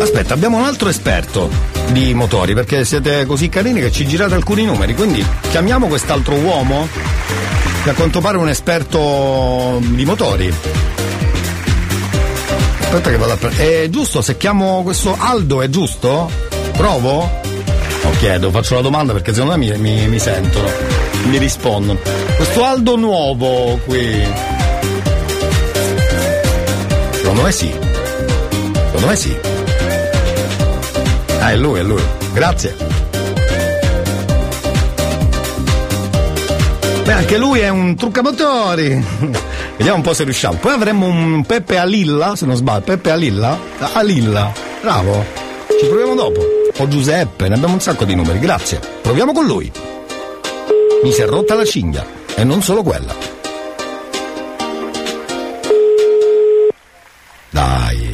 Aspetta, abbiamo un altro esperto di motori, perché siete così carini che ci girate alcuni numeri, quindi chiamiamo quest'altro uomo, che a quanto pare è un esperto di motori. Aspetta che vado a prendere. È giusto se chiamo questo Aldo, è giusto? Provo? Lo chiedo, faccio la domanda perché secondo me mi, mi- mi sentono, mi rispondono. Questo Aldo nuovo qui. Secondo me sì. Secondo me sì. Ah, è lui, è lui. Grazie. Beh, anche lui è un truccamotori. [laughs] Vediamo un po' se riusciamo. Poi avremmo un Peppe Alilla, se non sbaglio. Peppe Alilla? Alilla. Bravo. Ci proviamo dopo. O Giuseppe, ne abbiamo un sacco di numeri. Grazie. Proviamo con lui. Mi si è rotta la cinghia. E non solo quella. Dai.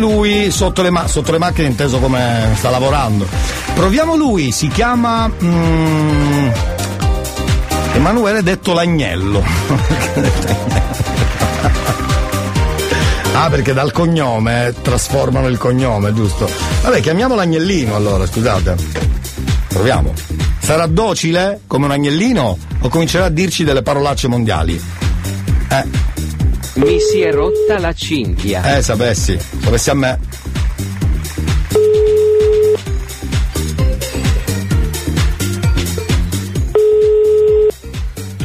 Lui sotto le, ma- sotto le macchine inteso come sta lavorando. Proviamo lui, si chiama mm, Emanuele detto l'agnello. [laughs] ah, perché dal cognome trasformano il cognome, giusto? Vabbè, chiamiamolo agnellino allora, scusate. Proviamo. Sarà docile come un agnellino o comincerà a dirci delle parolacce mondiali? Eh. Mi si è rotta la cinghia. Eh, sapessi, sapessi a me.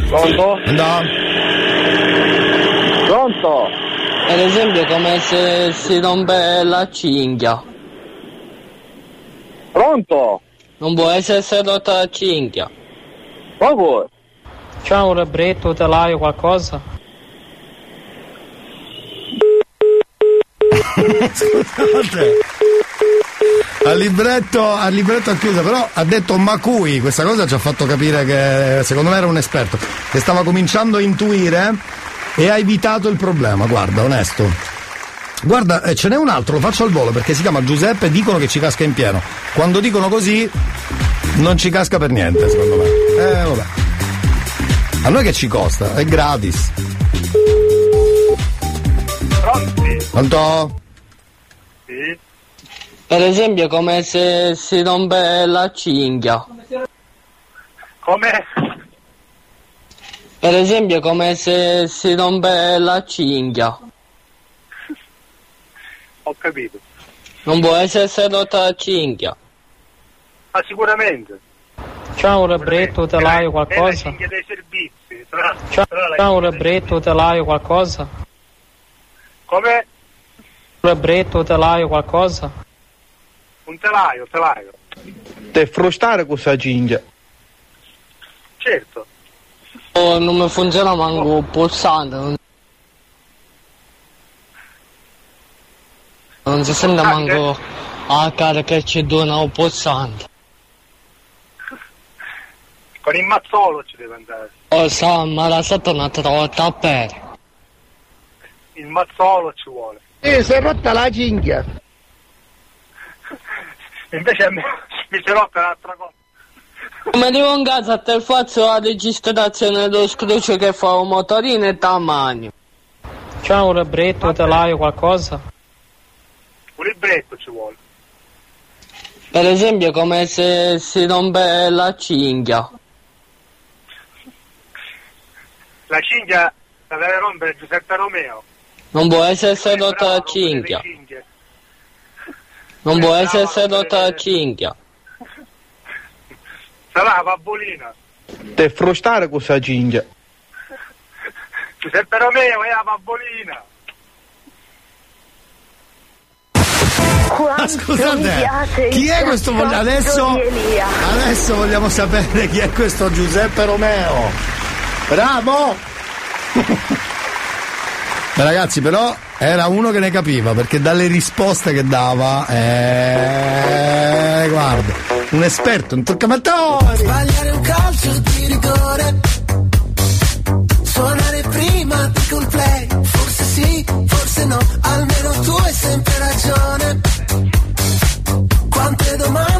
Pronto? No. Pronto? Ad esempio come se si rompe la cinghia. Pronto? Non può essere rotta la cinghia. Ma vuoi? Ciao Rebretto, te l'hai qualcosa? Scusate. al libretto, al libretto ha chiuso, però ha detto Macui, questa cosa ci ha fatto capire che secondo me era un esperto, che stava cominciando a intuire e ha evitato il problema, guarda, onesto. Guarda, eh, ce n'è un altro, lo faccio al volo perché si chiama Giuseppe, dicono che ci casca in pieno. Quando dicono così non ci casca per niente, secondo me. Eh, vabbè. A noi che ci costa? È gratis. Pronto? Sì. Per esempio come se si rompe la cinghia. Come? Per esempio come se si rompe la cinghia. Ho capito. Non può essere rotta la cinghia. Ma sicuramente. Ciao Rebretto, te l'hai È la qualcosa? cinghia dei servizi. Sarà la ciao Rebretto, te l'hai qualcosa? Come? Rebretto, te l'hai qualcosa? Un telaio, telaio. Te frustare questa cinghia. Certo. Oh, non mi funziona manco il pulsante. Non... non si sente manco a cara che ci dona un pulsante. Con il mazzolo ci deve andare. Oh, sa, ma la sotto una trovata a bere. Il mazzolo ci vuole. Eh, si è rotta la cinghia. [laughs] Invece a me mi si è rotta un'altra cosa. Come devo in casa a te faccio la registrazione dello scrucio che fa un motorino e tamanho. Ciao Rebretto, te l'hai qualcosa? Un libretto ci vuole. Per esempio come se si rompe la cinghia. La cinghia la deve rompere Giuseppe Romeo. Non può essere rotta la cinghia. Non può essere rotta la cinghia. Sarà la babbolina. Te frustare questa cinghia. Giuseppe Romeo è la babbolina. Ma scusate, chi è questo? voglia- Adesso, adesso vogliamo sapere chi è questo Giuseppe Romeo. Bravo! [laughs] Beh, ragazzi, però era uno che ne capiva perché dalle risposte che dava, eh, guarda, un esperto, un toccamatore. Sbagliare un calcio di rigore. Suonare prima di col play Forse sì, forse no Almeno tu hai sempre ragione. Quante domande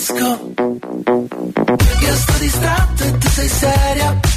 disco. Io sto distratto e tu sei seria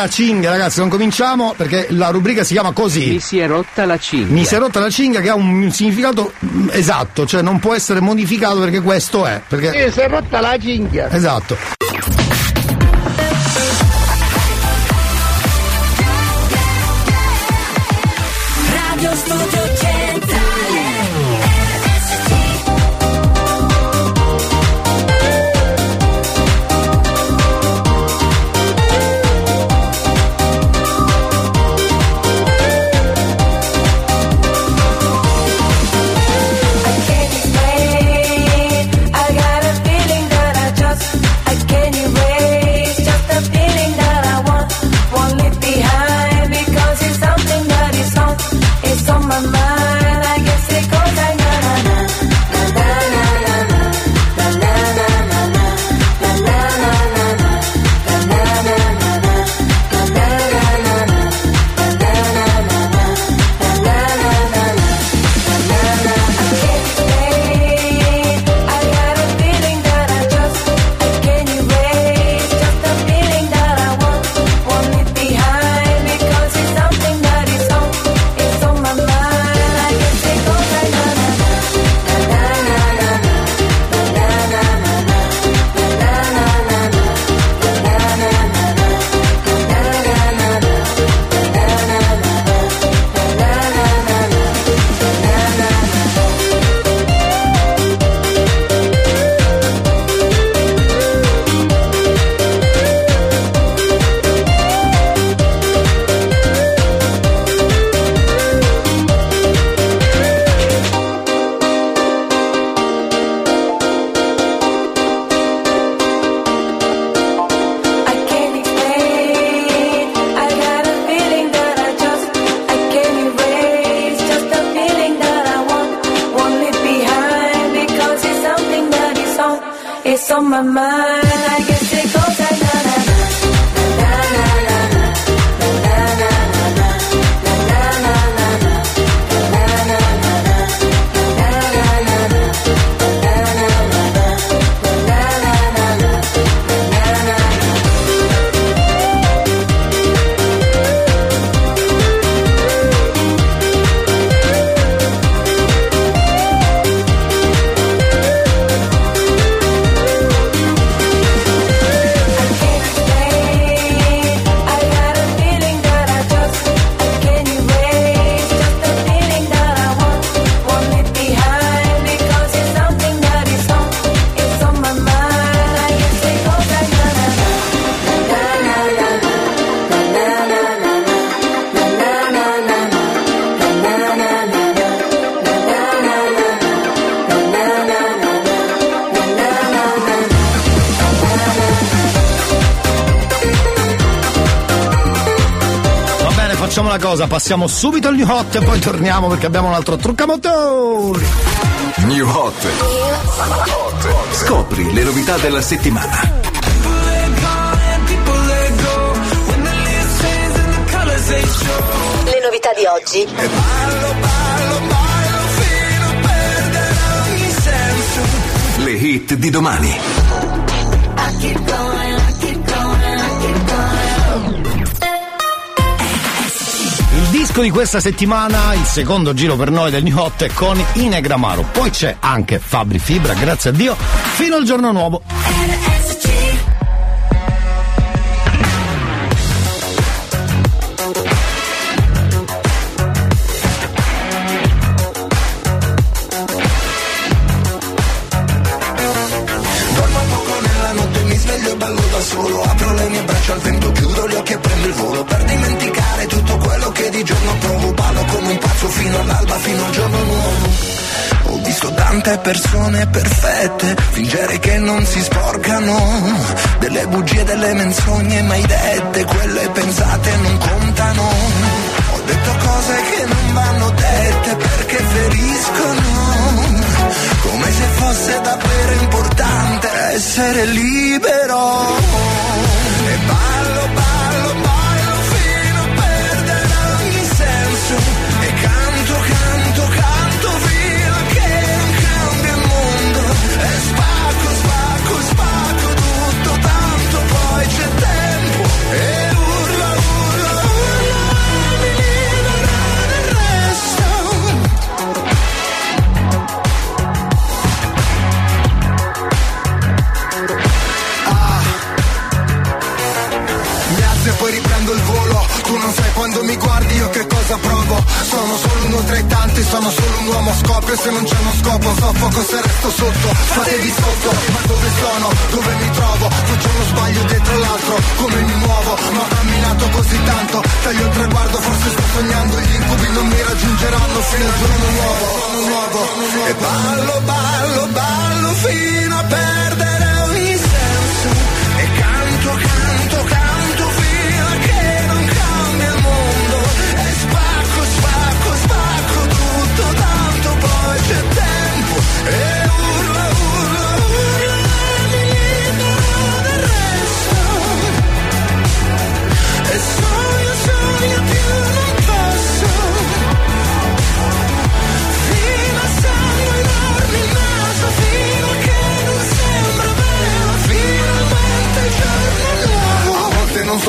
la cinghia, ragazzi, non cominciamo perché la rubrica si chiama così. Mi si è rotta la cinghia. Mi si è rotta la cinghia che ha un significato mm, esatto, cioè non può essere modificato perché questo è. Perché... Mi si è rotta la cinghia. Esatto. cosa, passiamo subito al New Hot e poi torniamo perché abbiamo un altro truccamotori. New Hot. Scopri le novità della settimana. Le novità di oggi. Le hit di domani. disco di questa settimana, il secondo giro per noi del New Hot è con Inegramaro. Poi c'è anche Fabri Fibra, grazie a Dio, fino al giorno nuovo. Non si sporcano, delle bugie, delle menzogne mai dette, quelle pensate non soffoco se resto sotto Fatevi sotto Ma dove sono? Dove mi trovo? Faccio uno sbaglio dietro l'altro Come mi muovo? Ma ho camminato così tanto Taglio il traguardo Forse sto sognando Gli incubi non mi raggiungeranno Fino al giorno nuovo nuovo E ballo, ballo, ballo Fino a perdere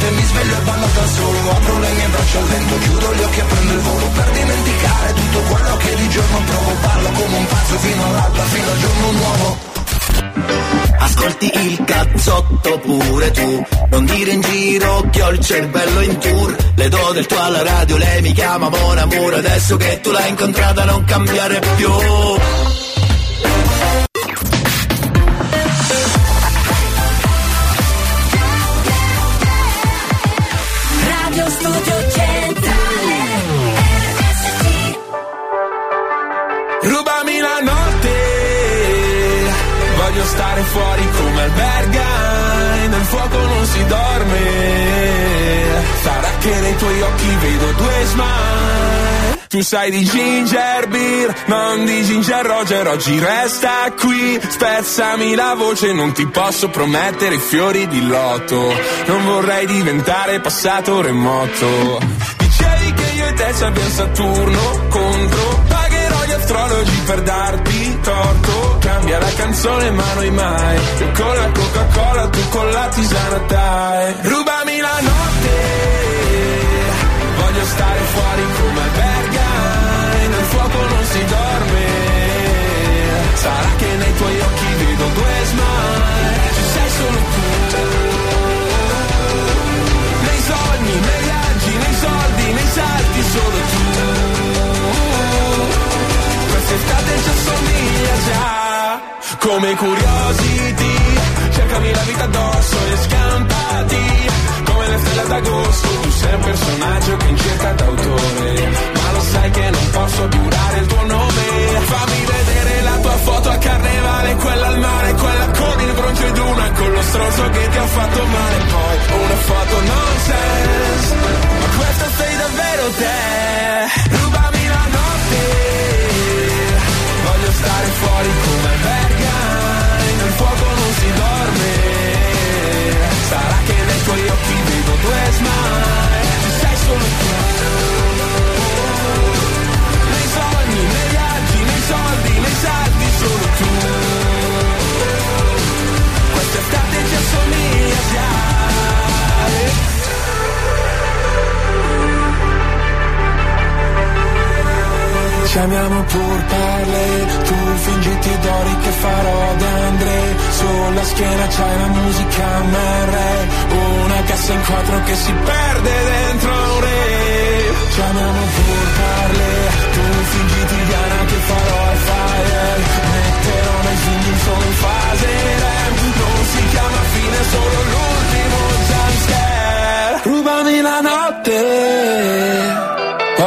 notte, mi sveglio e ballo da solo. Apro le mie braccia al vento, chiudo gli occhi e prendo il volo. Per dimenticare tutto quello che di giorno provo Ballo come un pazzo fino all'alba, fino al giorno nuovo. Ascolti il cazzotto pure tu. Non dire in giro che ho il cervello in tour. Le do del tuo alla radio, lei mi chiama Mon Amour. Adesso che tu l'hai incontrata non cambiare più che nei tuoi occhi vedo due smile. Tu sai di ginger beer, non di ginger roger, oggi resta qui, spezzami la voce, non ti posso promettere i fiori di lotto, non vorrei diventare passato remoto. Dicevi che io e te ci abbiamo Saturno contro, pagherò gli astrologi per darti torto, cambia la canzone ma noi mai, io con la Coca-Cola, tu con la tisana dai, rubami la notte, stare fuori come albergai, nel fuoco non si dorme, sarà che nei tuoi occhi vedo due smile, ci sei solo tu. Nei sogni, nei viaggi, nei soldi, nei salti solo tu. Quest'estate ci assomiglia già come curiosity. Cercami la vita addosso e scampati come le stelle d'agosto. Tu sei un personaggio che in cerca d'autore, ma lo sai che non posso giurare il tuo nome. Fammi vedere la tua foto a carnevale, quella al mare, quella con il broncio ed una con lo stronzo che ti ha fatto male. Poi una foto nonsense, ma questa sei davvero te. Chiamiamo pur parle, tu fingiti d'ori che farò ad Andre. Sulla schiena c'hai la musica MR Una cassa in quattro che si perde dentro un re. Chiamiamo pur parle, tu fingiti Diana che farò al fire. Metterò nel film solo in fase REM Non si chiama fine, solo l'ultimo jumpscare. Rubami la notte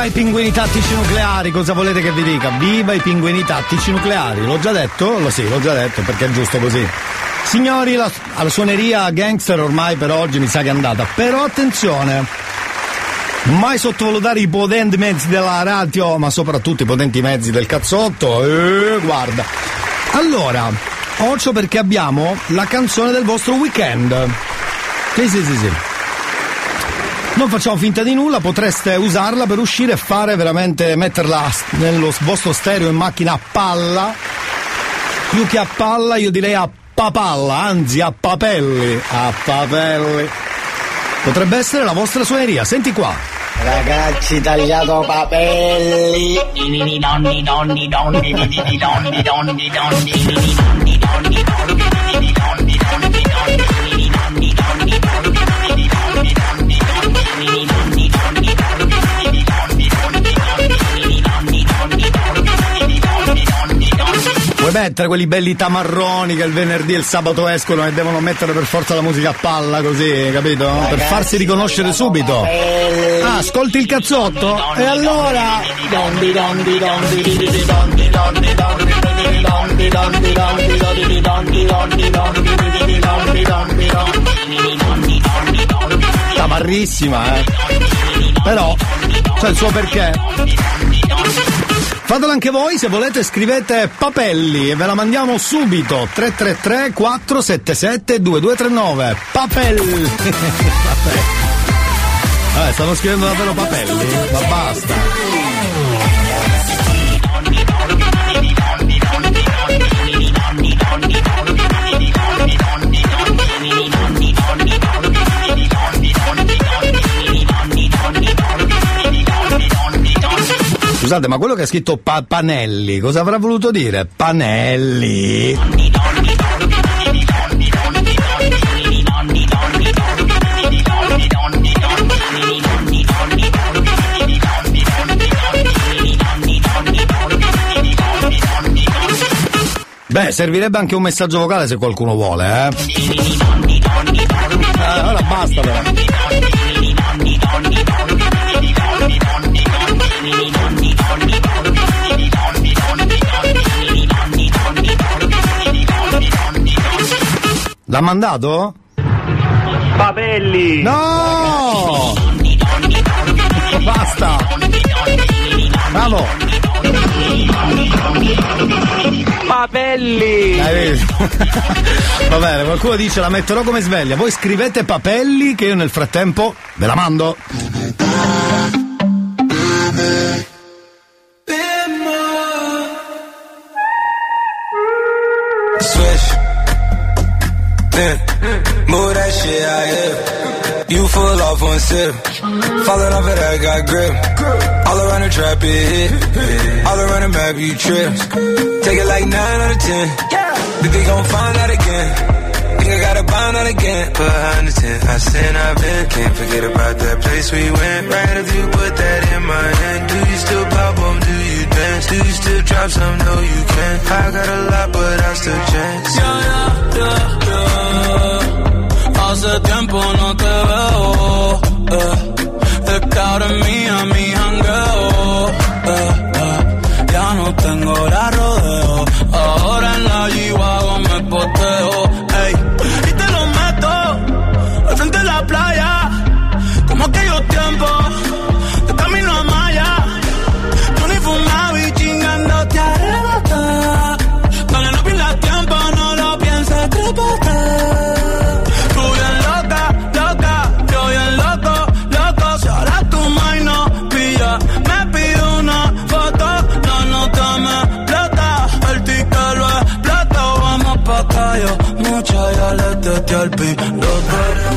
Viva i pinguini tattici nucleari, cosa volete che vi dica? Viva i pinguini tattici nucleari, l'ho già detto? Lo sì, l'ho già detto perché è giusto così. Signori, la, alla suoneria gangster ormai per oggi mi sa che è andata, però attenzione, mai sottovalutare i potenti mezzi della radio, ma soprattutto i potenti mezzi del cazzotto, eh, guarda. Allora, occhio perché abbiamo la canzone del vostro weekend. Sì, sì, sì, sì. Non facciamo finta di nulla, potreste usarla per uscire e fare veramente, metterla nello vostro stereo in macchina a palla. Più che a palla, io direi a papalla, anzi a papelli. A papelli. Potrebbe essere la vostra suoneria, senti qua. Ragazzi, tagliato papelli. Vuoi mettere quelli belli tamarroni che il venerdì e il sabato escono e devono mettere per forza la musica a palla così, capito? Per farsi riconoscere subito. Ah, ascolti il cazzotto? E allora? Tamarrissima, eh. Però, c'è il suo perché. Fatelo anche voi, se volete scrivete papelli e ve la mandiamo subito. 333 477 2239. Papelli. [laughs] Vabbè. Stanno scrivendo davvero papelli? Ma basta. Scusate, ma quello che ha scritto pa- Panelli, cosa avrà voluto dire? Panelli. Beh, servirebbe anche un messaggio vocale se qualcuno vuole, eh. Eh, ora basta però. L'ha mandato? Papelli! No! Basta! Bravo! Papelli! Hai visto? [laughs] Va bene, qualcuno dice la metterò come sveglia. Voi scrivete papelli che io nel frattempo ve la mando. Switch. Yeah. Move that shit out here. You full off one sip. Falling off it, I got grip. All around the trap, it hit. All around the map, you trip. Take it like 9 out of 10. Think they gon' find out again. Think I gotta find out again. Behind the tent, I sin, I've been. Can't forget about that place we went. Right if you put that in my hand. Do you still pop on? Do you dance? Do you still drop some? No, you can't. I got a lot, but I still chance. Yeah, yeah, yeah, yeah. Hace tiempo no te veo. Eh. Cerca de mí, a mi jangueo. Eh, eh. Ya no tengo la rodeo. golpe, los dos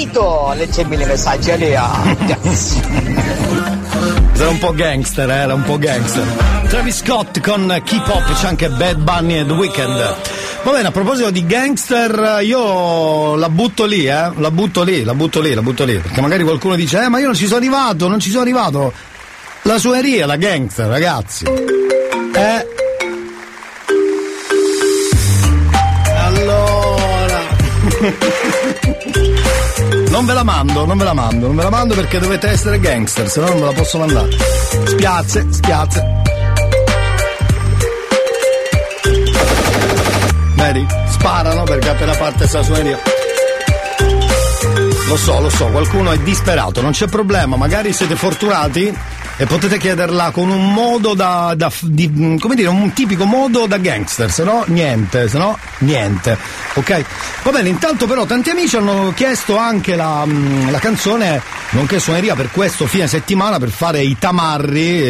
Partito, leggermi le messaggi Lea. [laughs] Era un po' gangster, eh, era un po' gangster. Travis Scott con Keep Up, c'è anche Bad Bunny e The Weeknd. Va bene, a proposito di gangster, io la butto lì, eh, la butto lì, la butto lì, la butto lì, perché magari qualcuno dice, eh, ma io non ci sono arrivato, non ci sono arrivato. La suoneria, la gangster, ragazzi. Eh. Allora. [laughs] Non ve la mando, non ve la mando, non ve la mando perché dovete essere gangster, se no non ve la posso mandare. Spiazze, spiazze. Vedi? Sparano perché appena parte questa suoneria. Lo so, lo so, qualcuno è disperato, non c'è problema, magari siete fortunati e potete chiederla con un modo da, da- di- come dire, un tipico modo da gangster, se no niente, se no niente, ok? Va bene, intanto però tanti amici hanno chiesto anche la, mm, la canzone, nonché suoneria per questo fine settimana per fare i tamarri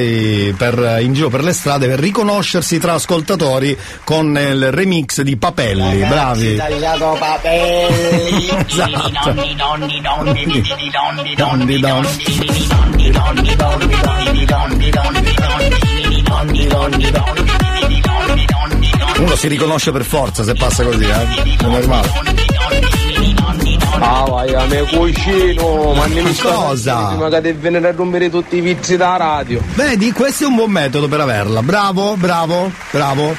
eh, per- in giro per le strade, per riconoscersi tra ascoltatori con il remix di Papelli, bravi. tagliato papelli. Esatto. Dondi, dondi. Uno si riconosce per forza se passa così, eh? È normale. Ah vai, a me cucino, ma ne mi Cosa? Prima che te venire a rompere tutti i vizi da radio. Vedi, questo è un buon metodo per averla. Bravo, bravo, bravo,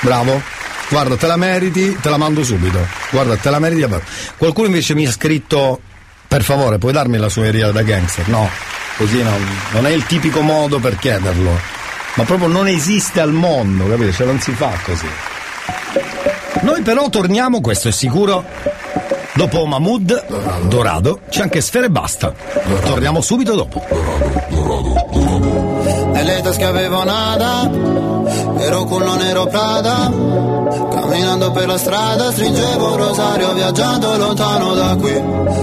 bravo. Guarda, te la meriti, te la mando subito. Guarda, te la meriti. Qualcuno invece mi ha scritto, per favore, puoi darmi la suoneria da gangster? No, così non, non è il tipico modo per chiederlo. Ma proprio non esiste al mondo, capito? Cioè non si fa così. Noi però torniamo, questo è sicuro. Dopo Mahmood, Dorado, c'è anche Sfere Basta. Torniamo subito dopo. Nelle tasche avevo nada, ero culo nero Prada. Camminando per la strada stringevo un rosario, ho viaggiato lontano da qui.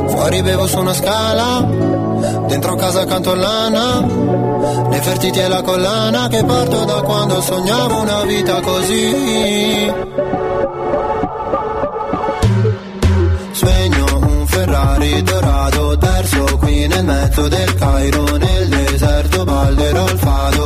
Fuori bevo su una scala, dentro casa canto lana. Nefertiti e la collana che porto da quando sognavo una vita così. Sogno un Ferrari dorato perso qui nel mezzo del Cairo nel deserto ballerò il fado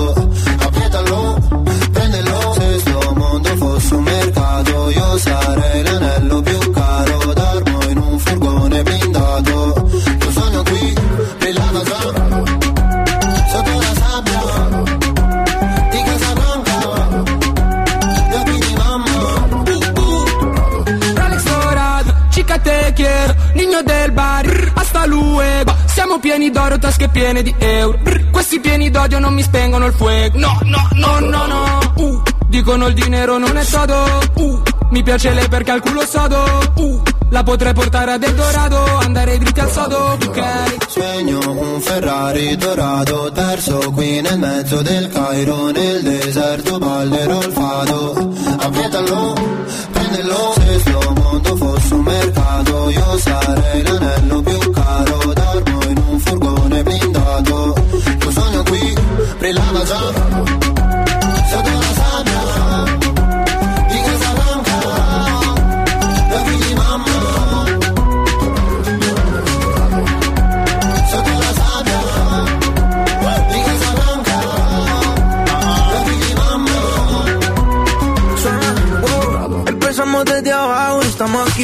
Siamo pieni d'oro, tasche piene di euro. Brr, Questi pieni d'odio non mi spengono il fuoco. No, no, no, no, no. Uh, dicono il dinero non è todo. Uh, mi piace lei perché al culo sodo. Uh, la potrei portare ad Eldorado, andare dritti al sodo, ok? Sogno un Ferrari dorato perso qui nel mezzo del Cairo nel deserto ballerò il fado appietalo, prendelo se sto mondo fosse un mercato io sarei l'anello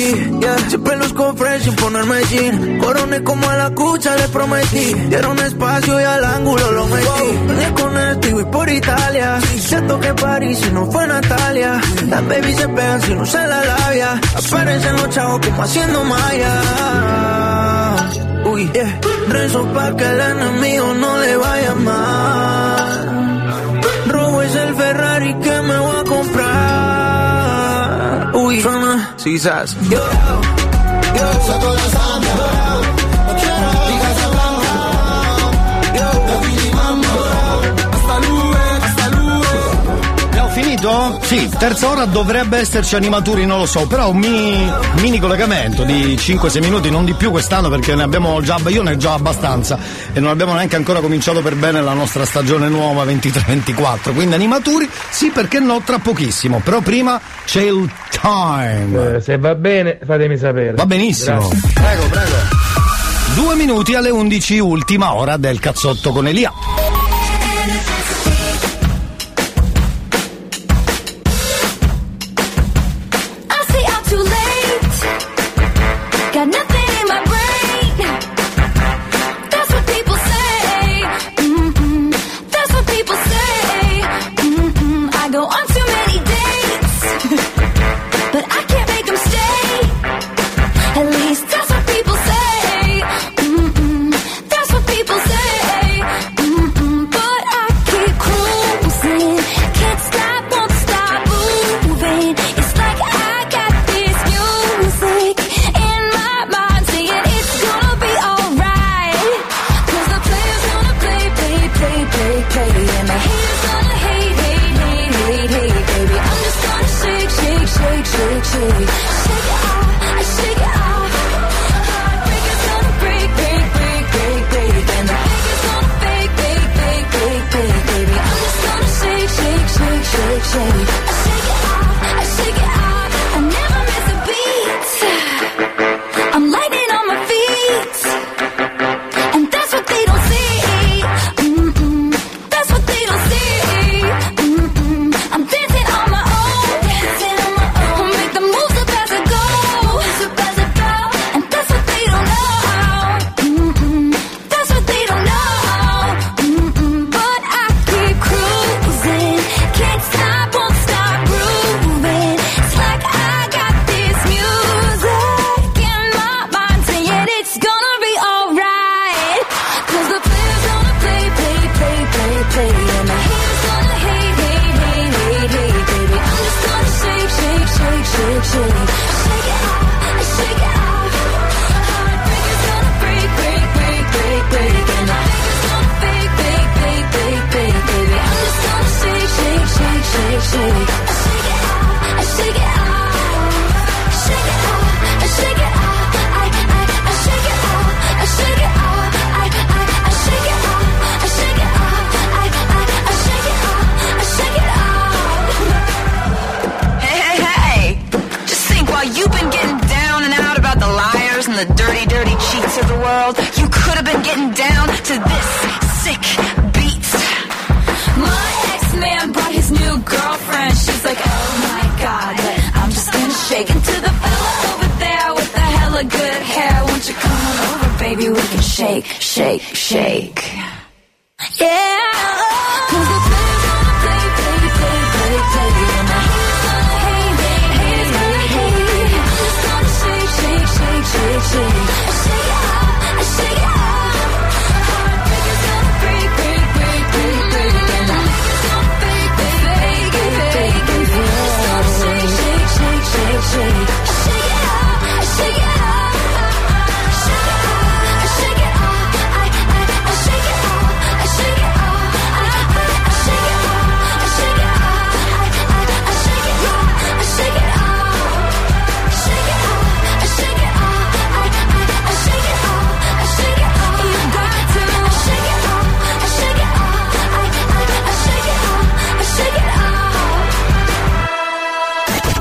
Yeah. Siempre los compré sin ponerme jean. Coroné como a la cucha le prometí. Dieron espacio y al ángulo lo metí. Wow. con esto y voy por Italia. Siento que París si no fue Natalia. Las baby se pegan sin usar la labia. Aparecen los chavos como haciendo maya. Uy, yeah. Rezo pa' que el enemigo no le vaya mal. Robo es el Ferrari que me voy a comprar. we from the seaside. Yo, yo, capito? Sì, terza ora dovrebbe esserci animaturi, non lo so, però un mini, mini collegamento di 5-6 minuti, non di più quest'anno perché ne abbiamo già, io ne ho già abbastanza e non abbiamo neanche ancora cominciato per bene la nostra stagione nuova 23-24, quindi animaturi sì perché no tra pochissimo, però prima c'è il time. Eh, se va bene fatemi sapere. Va benissimo. Grazie. Prego, prego. Due minuti alle 11, ultima ora del cazzotto con Elia.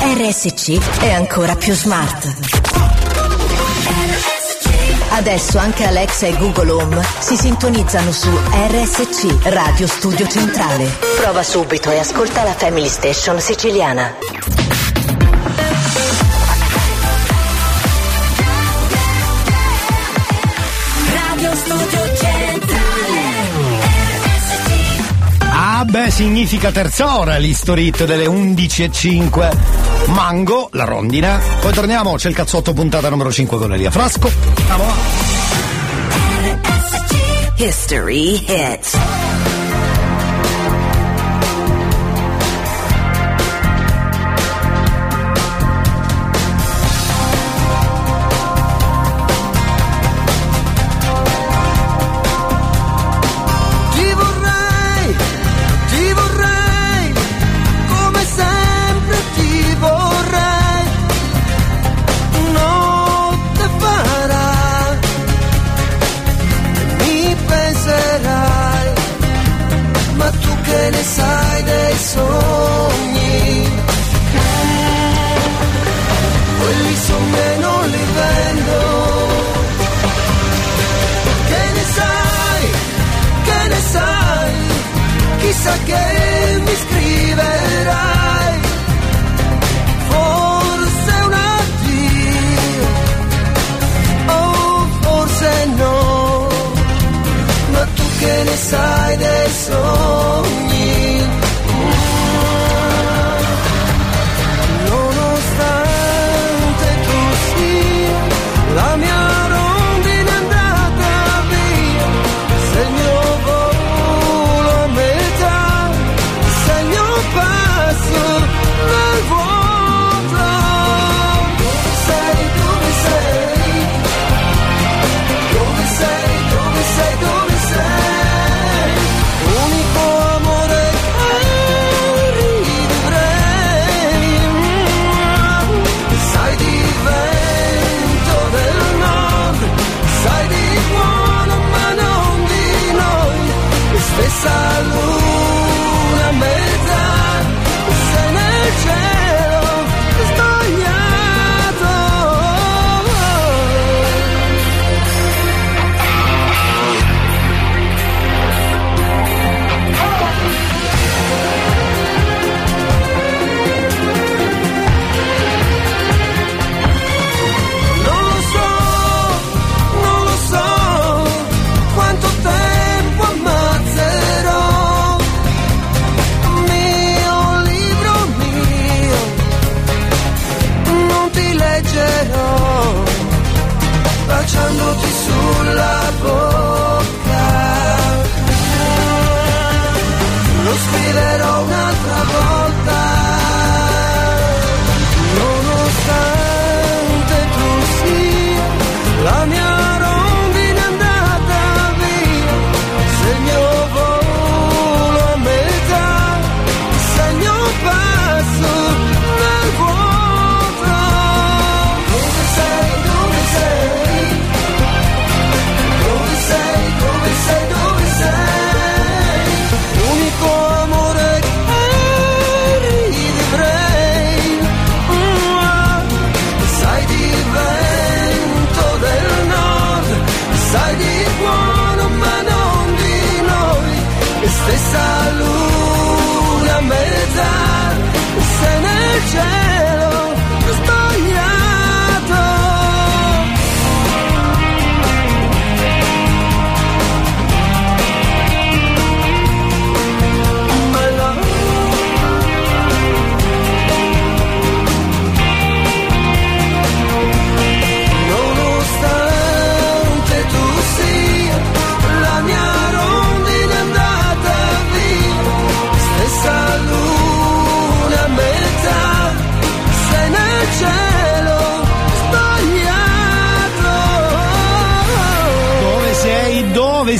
RSC è ancora più smart. Adesso anche Alexa e Google Home si sintonizzano su RSC Radio Studio Centrale. Prova subito e ascolta la Family Station siciliana. Beh, significa terza ora l'History Hit delle 11.05. Mango, la rondine. Poi torniamo, c'è il cazzotto puntata numero 5 con Elia Frasco. Andiamo. History hits.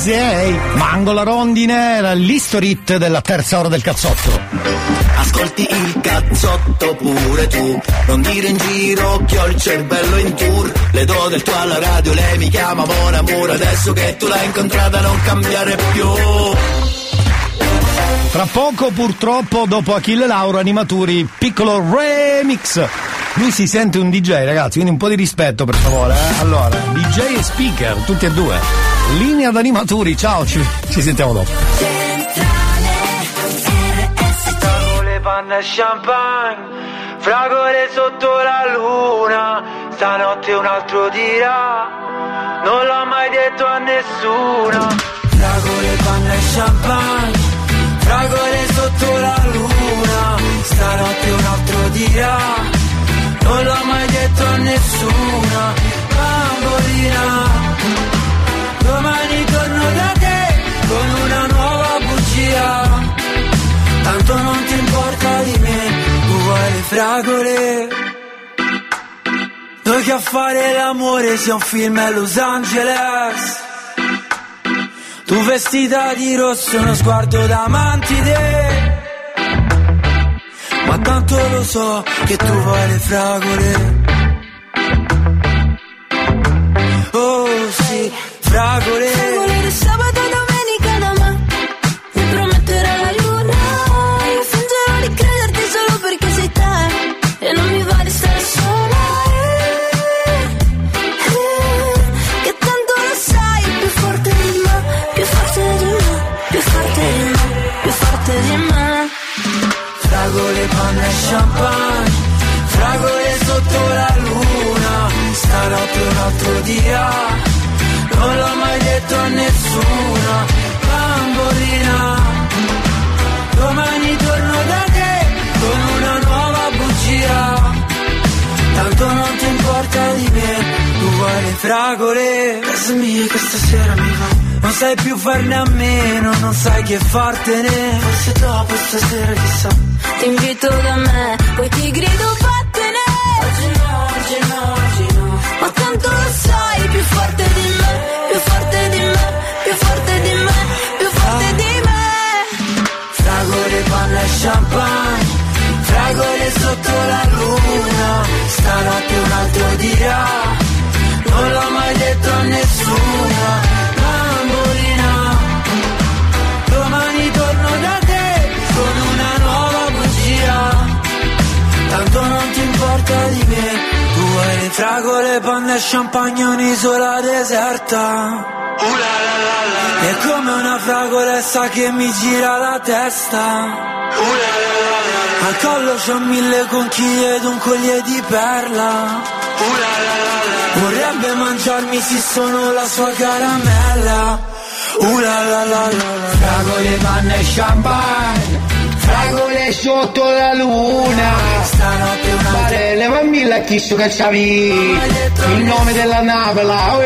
Sei? Mango la rondine era l'History Hit della terza ora del cazzotto. Ascolti il cazzotto pure tu Non dire in giro che ho il cervello in tour Le do del tuo alla radio, lei mi chiama Mon Amour Adesso che tu l'hai incontrata non cambiare più Tra poco, purtroppo, dopo Achille Lauro, Animaturi, piccolo remix. Lui si sente un DJ, ragazzi, quindi un po' di rispetto, per favore. eh. Allora, DJ e speaker, tutti e due. Linea d'animatori, ciao, ci, ci sentiamo dopo. Fragole, panna e champagne, fragore sotto la luna, stanotte un altro dirà, non l'ho mai detto a nessuna. Fragole, panna e champagne, fragore sotto la luna, stanotte un altro dirà, non l'ho mai detto a nessuna. Le fragole. Noi che a fare l'amore sia un film a Los Angeles. Tu vestita di rosso, uno sguardo da mantide. Ma tanto lo so che tu vuoi le fragole. Oh sì, fragole. Fragole di sabato panna e champagne Fragole sotto la luna Stanotte un altro dia. Non l'ho mai detto a nessuno Bambolina. Domani torno da te Con una nuova bugia. Tanto non ti importa di me Tu vuoi le fragole. Casa mia che stasera mi va. Non sai più farne a meno Non sai che fartene. Forse dopo stasera chissà Ti invito da me Poi ti grido vattene Oggi no, oggi no, oggi no. Ma tanto lo sai Più forte di me Più forte di me Più forte di me Più forte di me. Fragole, panna e champagne Fragole sotto la luna. Stanotte un altro dirà Non l'ho mai detto a nessuno fragole, panna e champagne Un'isola deserta. È come una fragolessa che mi gira la testa. Al collo c'ho mille conchiglie ed un collier di perla. Vorrebbe mangiarmi se sono la sua caramella. Uh la la la la la Fragole, panna e champagne Fragole sotto la luna. Stanotte mamma la chiesto che c'avevi Il nome della napola oh.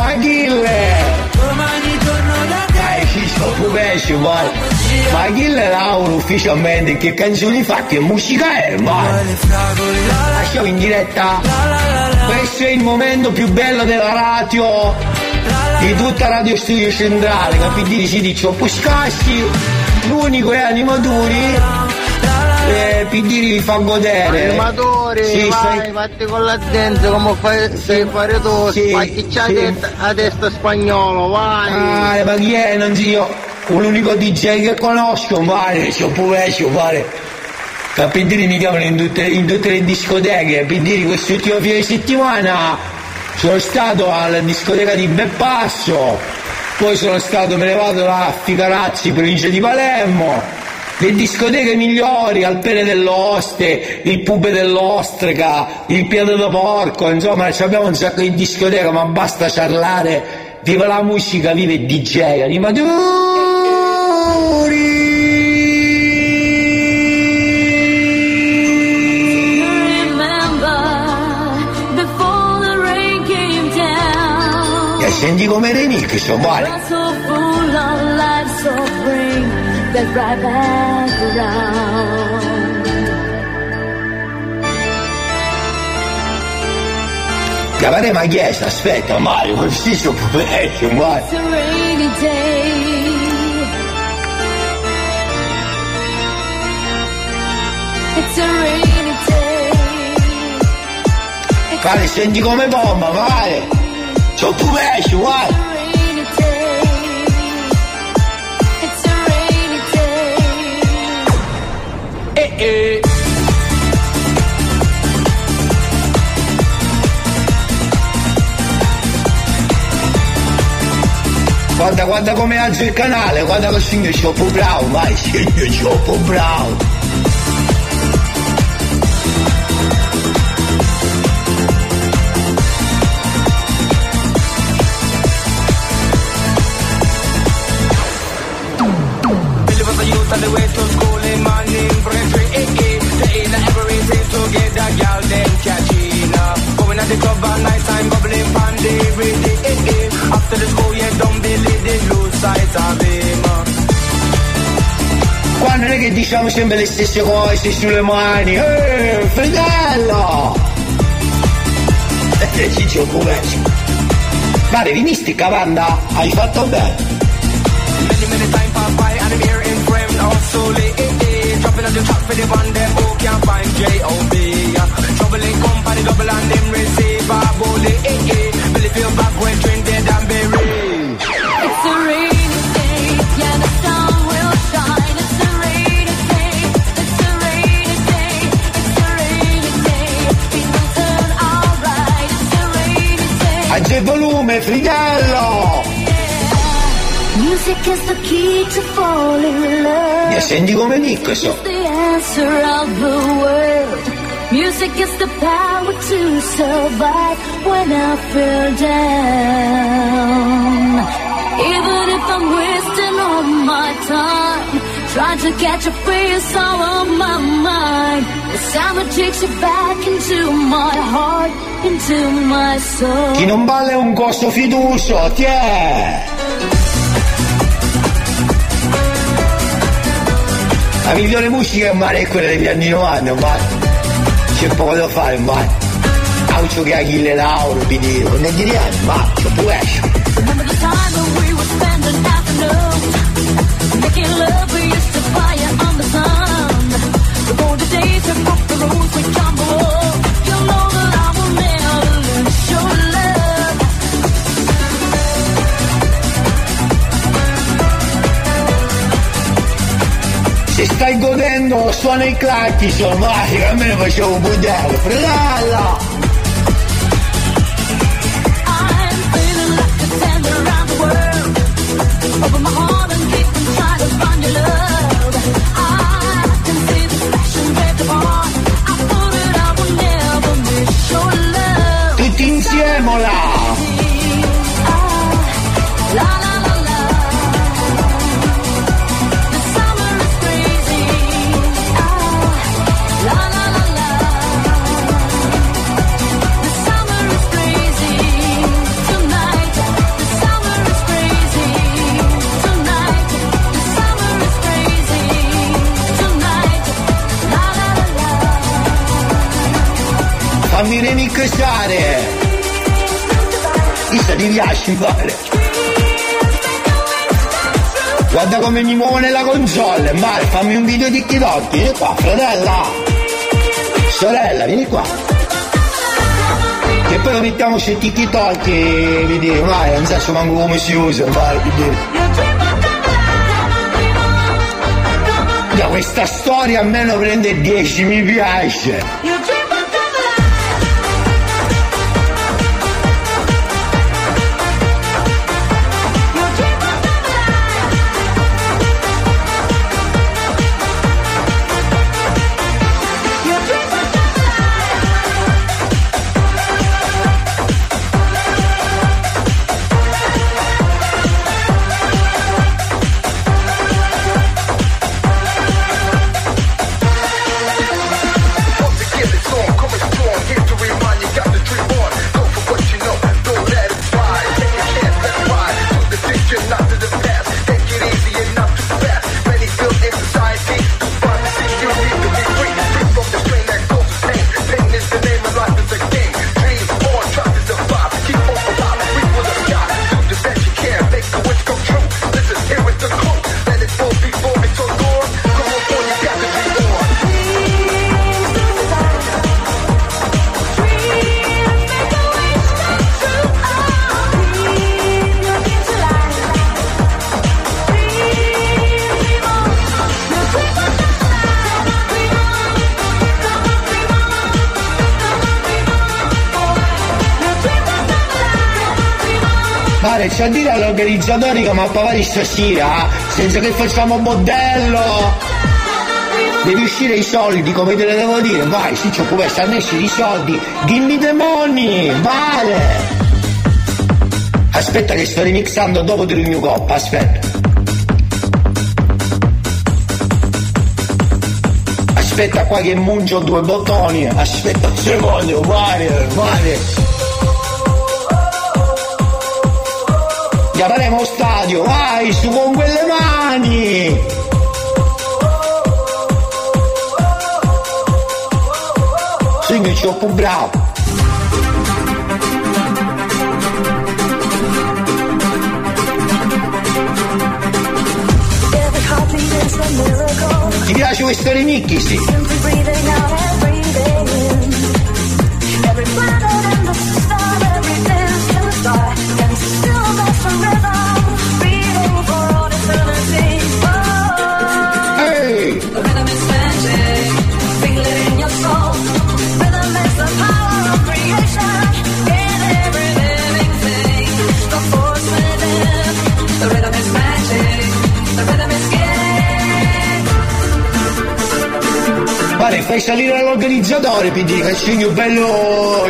Aguille Domani torno da te. Dai, ci sto pubescio, vai Ma Aguille Lauro ufficialmente che canzoni fa? Che musica è, vai Lasciamo in diretta. Questo è il momento più bello della radio Di tutta Radio Studio Centrale Capite? Si dice Puscassi L'unico è animatori eh, Pidiri vi fa godere Animatori, Sì, vai, stai- fatti con la dente come fai, sai fare tu, Sì, c'ha sì. a testa spagnolo, vai! Ah, ma chi è? Non so io. L'unico DJ che conosco, vale, c'ho pure, c'ho vale. Capitini mi chiamano in tutte, in tutte le discoteche, Pidiri quest'ultimo fine settimana sono stato alla discoteca di Beppasso, poi sono stato me ne vado a Ficarazzi, provincia di Palermo, le discoteche migliori, Alpene dell'Oste, il Pube dell'Ostrica, il Piede da Porco, insomma abbiamo un sacco di discoteche, ma basta parlare, viva la musica, viva il DJ, Remember aspetta Mario, questi sono vai. It's a rainy day. It's a rainy day. Vale, senti come bomba, vale. C'ho tu pesce, vai. rainy day. It's a rainy day. Eh eh. Guarda, guarda come alzo il canale, guarda che signor Cioppo Bravo, vai, signor Cioppo Bravo. Up. Going at the forever, nighttime bubbling pan the everyday. Eh, eh. After the school, yeah, don't believe the lose sight of him. Qua non è che diciamo sempre le stesse cose sulle mani. Eh, fratello! E Ciccio Puveccio. Guarda, vinisti cavanda, hai fatto bene. Many, many time pass by and I'm here in frame now slowly. Eh, eh. Dropping on the top for the one that who can't find J.O.B. Trouble in company, double and them receive feel back when drink dead and buried. It's a rainy day, yeah, the sun will shine. It's a rainy day, it's a rainy day, it's a rainy day. Things will turn alright. It's a rainy day. Aggi il volume, fratello! Music is the key to falling in love. Mi senti come Nick, so. It's the answer of the world. Music is the power to survive when I feel down. Even if I'm wasting all my time, trying to catch a face all on my mind. The that takes you back into my heart, into my soul. Chi non balla è un costo fiducio, ti è! La migliore musica è male è quella degli anni 90, ma c'è poco da fare, ma Aucio che Achille Lauro, vi dico, non ne diriamo, ma c'è pure esce. Remember the time when we were spending afternoons making love? We used to fire on the sun. Before the days have broke the rules, we tumble up. You know that I will never lose your love. Se stai godendo, suona i clacson, vai, a me ne facevo un budello, Open my heart Fammi remixare! Chissà ti piace fare! Guarda come mi muovo nella console, Mare, fammi un video di TikTok, vieni qua, fratella! Sorella, vieni qua! Che poi lo mettiamo su TikTok e vedi, Mare, non so manco come si usa, Mare, vedi. Da questa storia almeno prende 10 mi piace! Organizzatori che mi appavati stasera, senza che facciamo modello! Devi uscire i soldi, come te le devo dire? Vai, sì, c'ho come stanno escire i soldi! Dimmi demoni! Vale! Aspetta che sto remixando dopo del mio coppa, aspetta. Aspetta qua che mungio due bottoni, aspetta un secondo, vale, vale. Chiameremo stadio, vai, su con quelle mani! Sì, che ci ho più bravo! Ti piace questo remix? Sì. Pare, fai salire l'organizzatore, PD, che segno bello...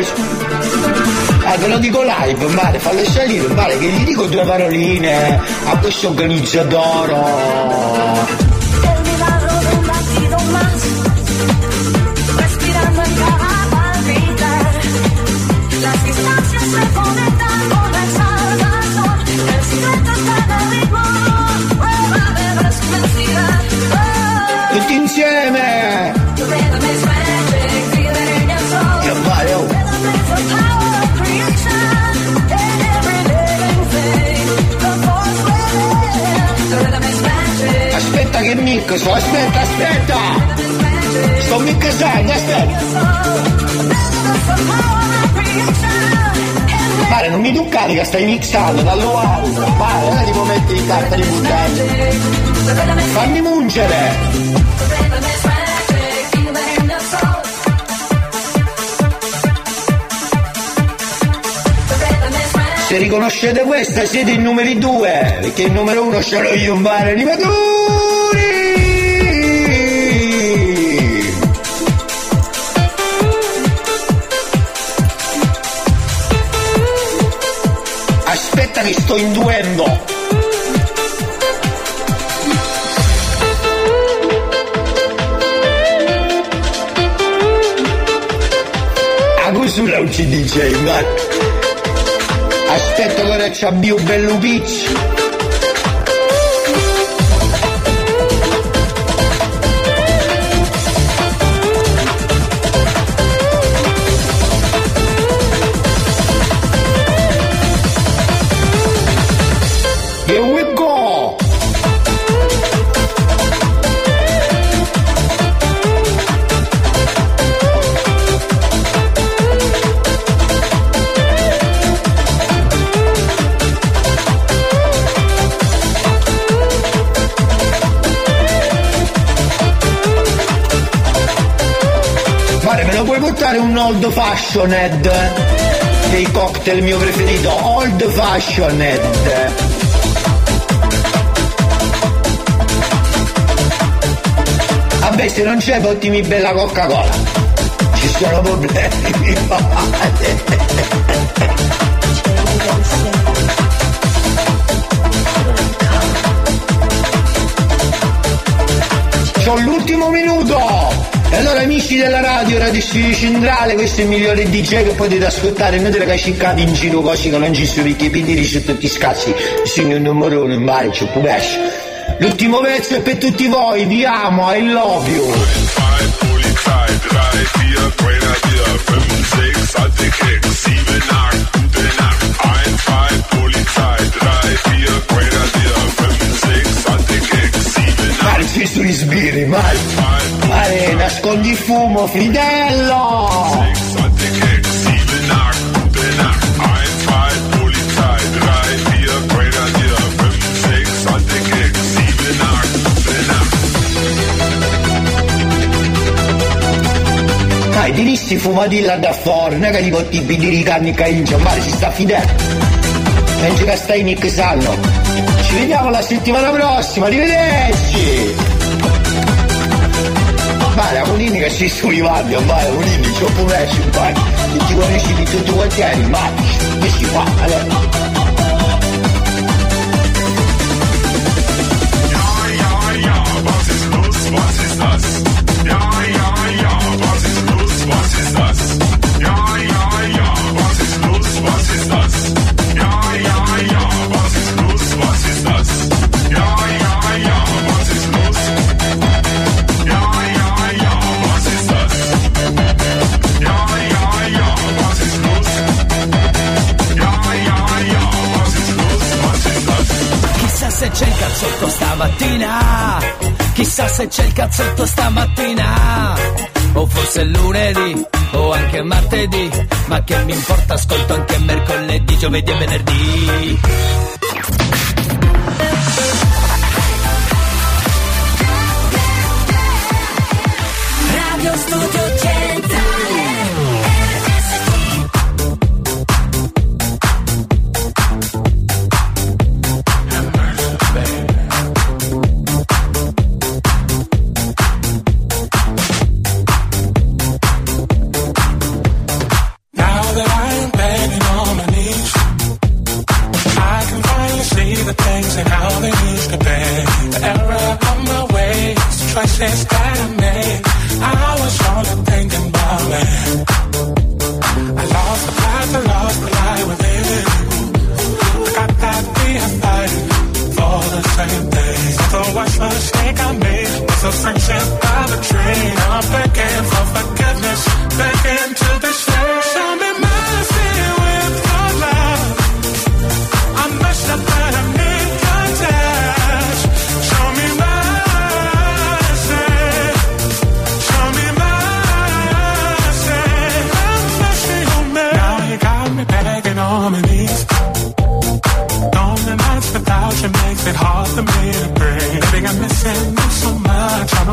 Ah, te lo dico live, male, fallo salire, male, che gli dico due paroline a questo organizzatore. Che mixo, aspetta, aspetta! Sto mixando, aspetta! Pare, non mi toccare che stai mixando dallo alto! Pare, ora ti può mettere in carta di buttare! Fammi mungere! Se riconoscete questa siete i numeri due, perché il numero uno ce l'ho io in bar animatori! Sto induendo! A cos'era un CDJ, ma... Aspetta che ora c'ha più bello picci. Portare un old fashioned dei cocktail mio preferito, old fashioned. Vabbè, se non c'è, portimi bella Coca-Cola. Ci sono problemi. C'ho l'ultimo minuto! E allora amici della radio, Radio Studio Centrale, questo è il migliore DJ che potete ascoltare, non te che cercate in giro cose che non ci sono perché i pindiri sono tutti scassi, sono un numero uno in mare, c'è pure. L'ultimo pezzo è per tutti voi, vi amo, I love you. 7, Mare, ci sono i sbirri, mare. Mare, nascondi il fumo, Fridello! 6, alte Keks, 7, 8, gute Nacht. 1, 2, Polizei, 3, 4, Grenadier, 5, 6, alte Keks, 7, 8, gute Nacht. Dai, ti risti fumatilla da fuori, non è che ti porti i bidiri di carne che in mare si sta fidendo. Penso che stai mixando. Ci vediamo la settimana prossima, arrivederci! Vai, la Molini che si arrivando, vai, la Molini, c'ho pure vai, che ti conosci di tutti quanti vai, questi qua, allora. mattina. Chissà se c'è il cazzetto stamattina. O forse lunedì o anche martedì. Ma che mi importa ascolto anche mercoledì, giovedì e venerdì.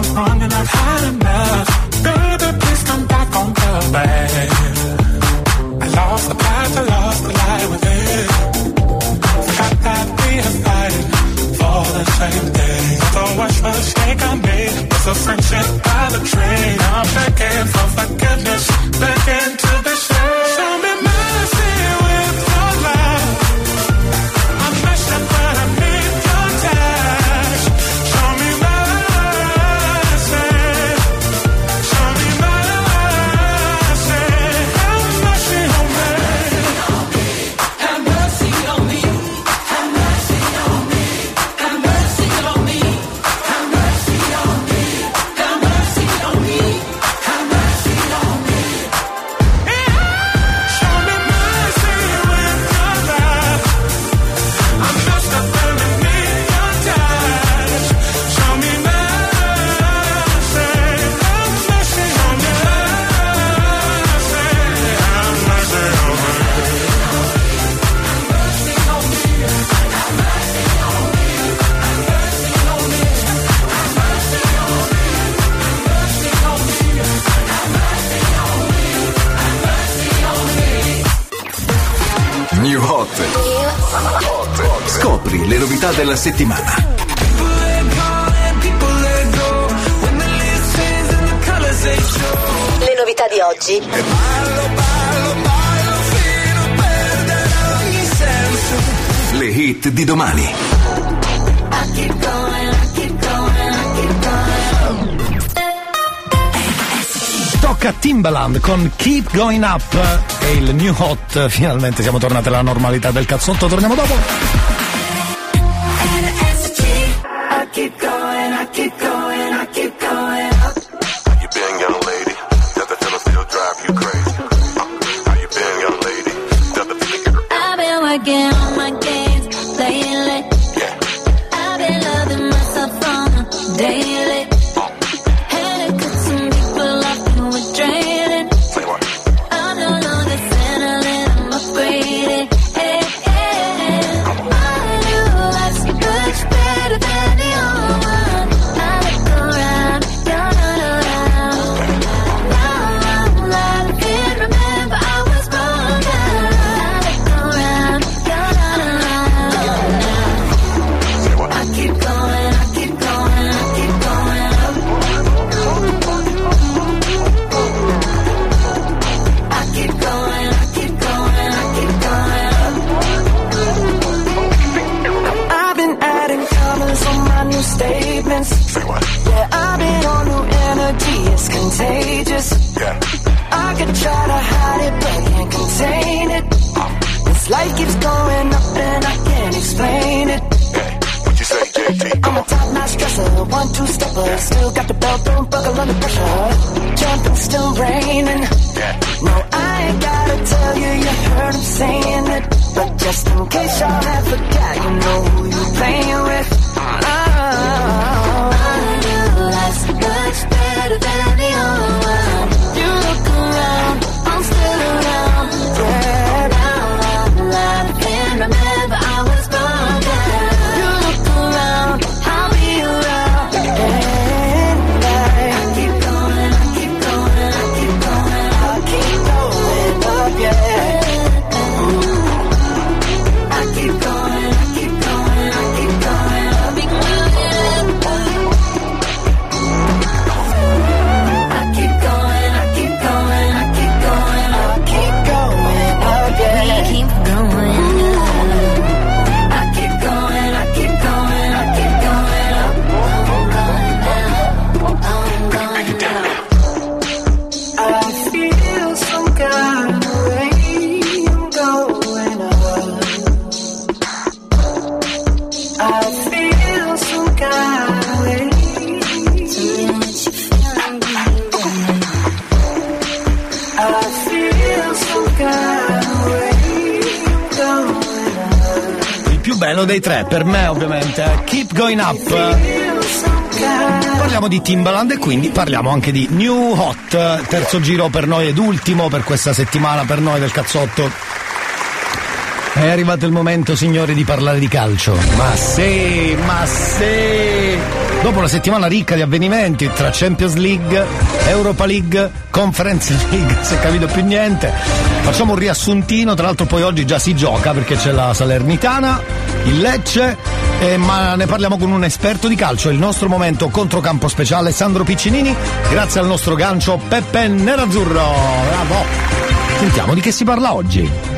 I'm strong, and I've had. settimana. Le novità di oggi. Le hit di domani. Tocca Timbaland con Keep Going Up e il New Hot. Finalmente siamo tornati alla normalità del cazzotto. Torniamo dopo. Bello dei tre, per me ovviamente, è Keep Going Up. Parliamo di Timbaland e quindi parliamo anche di New Hot, terzo giro per noi ed ultimo per questa settimana per noi del cazzotto. È arrivato il momento, signori, di parlare di calcio. Ma sì, ma sì! Dopo una settimana ricca di avvenimenti tra Champions League, Europa League, Conference [laughs] League, è capito più niente. Facciamo un riassuntino, tra l'altro poi oggi già si gioca perché c'è la Salernitana, il Lecce, eh, ma ne parliamo con un esperto di calcio, il nostro momento controcampo speciale Sandro Piccinini, grazie al nostro gancio Peppe Nerazzurro. Bravo! Sentiamo di che si parla oggi.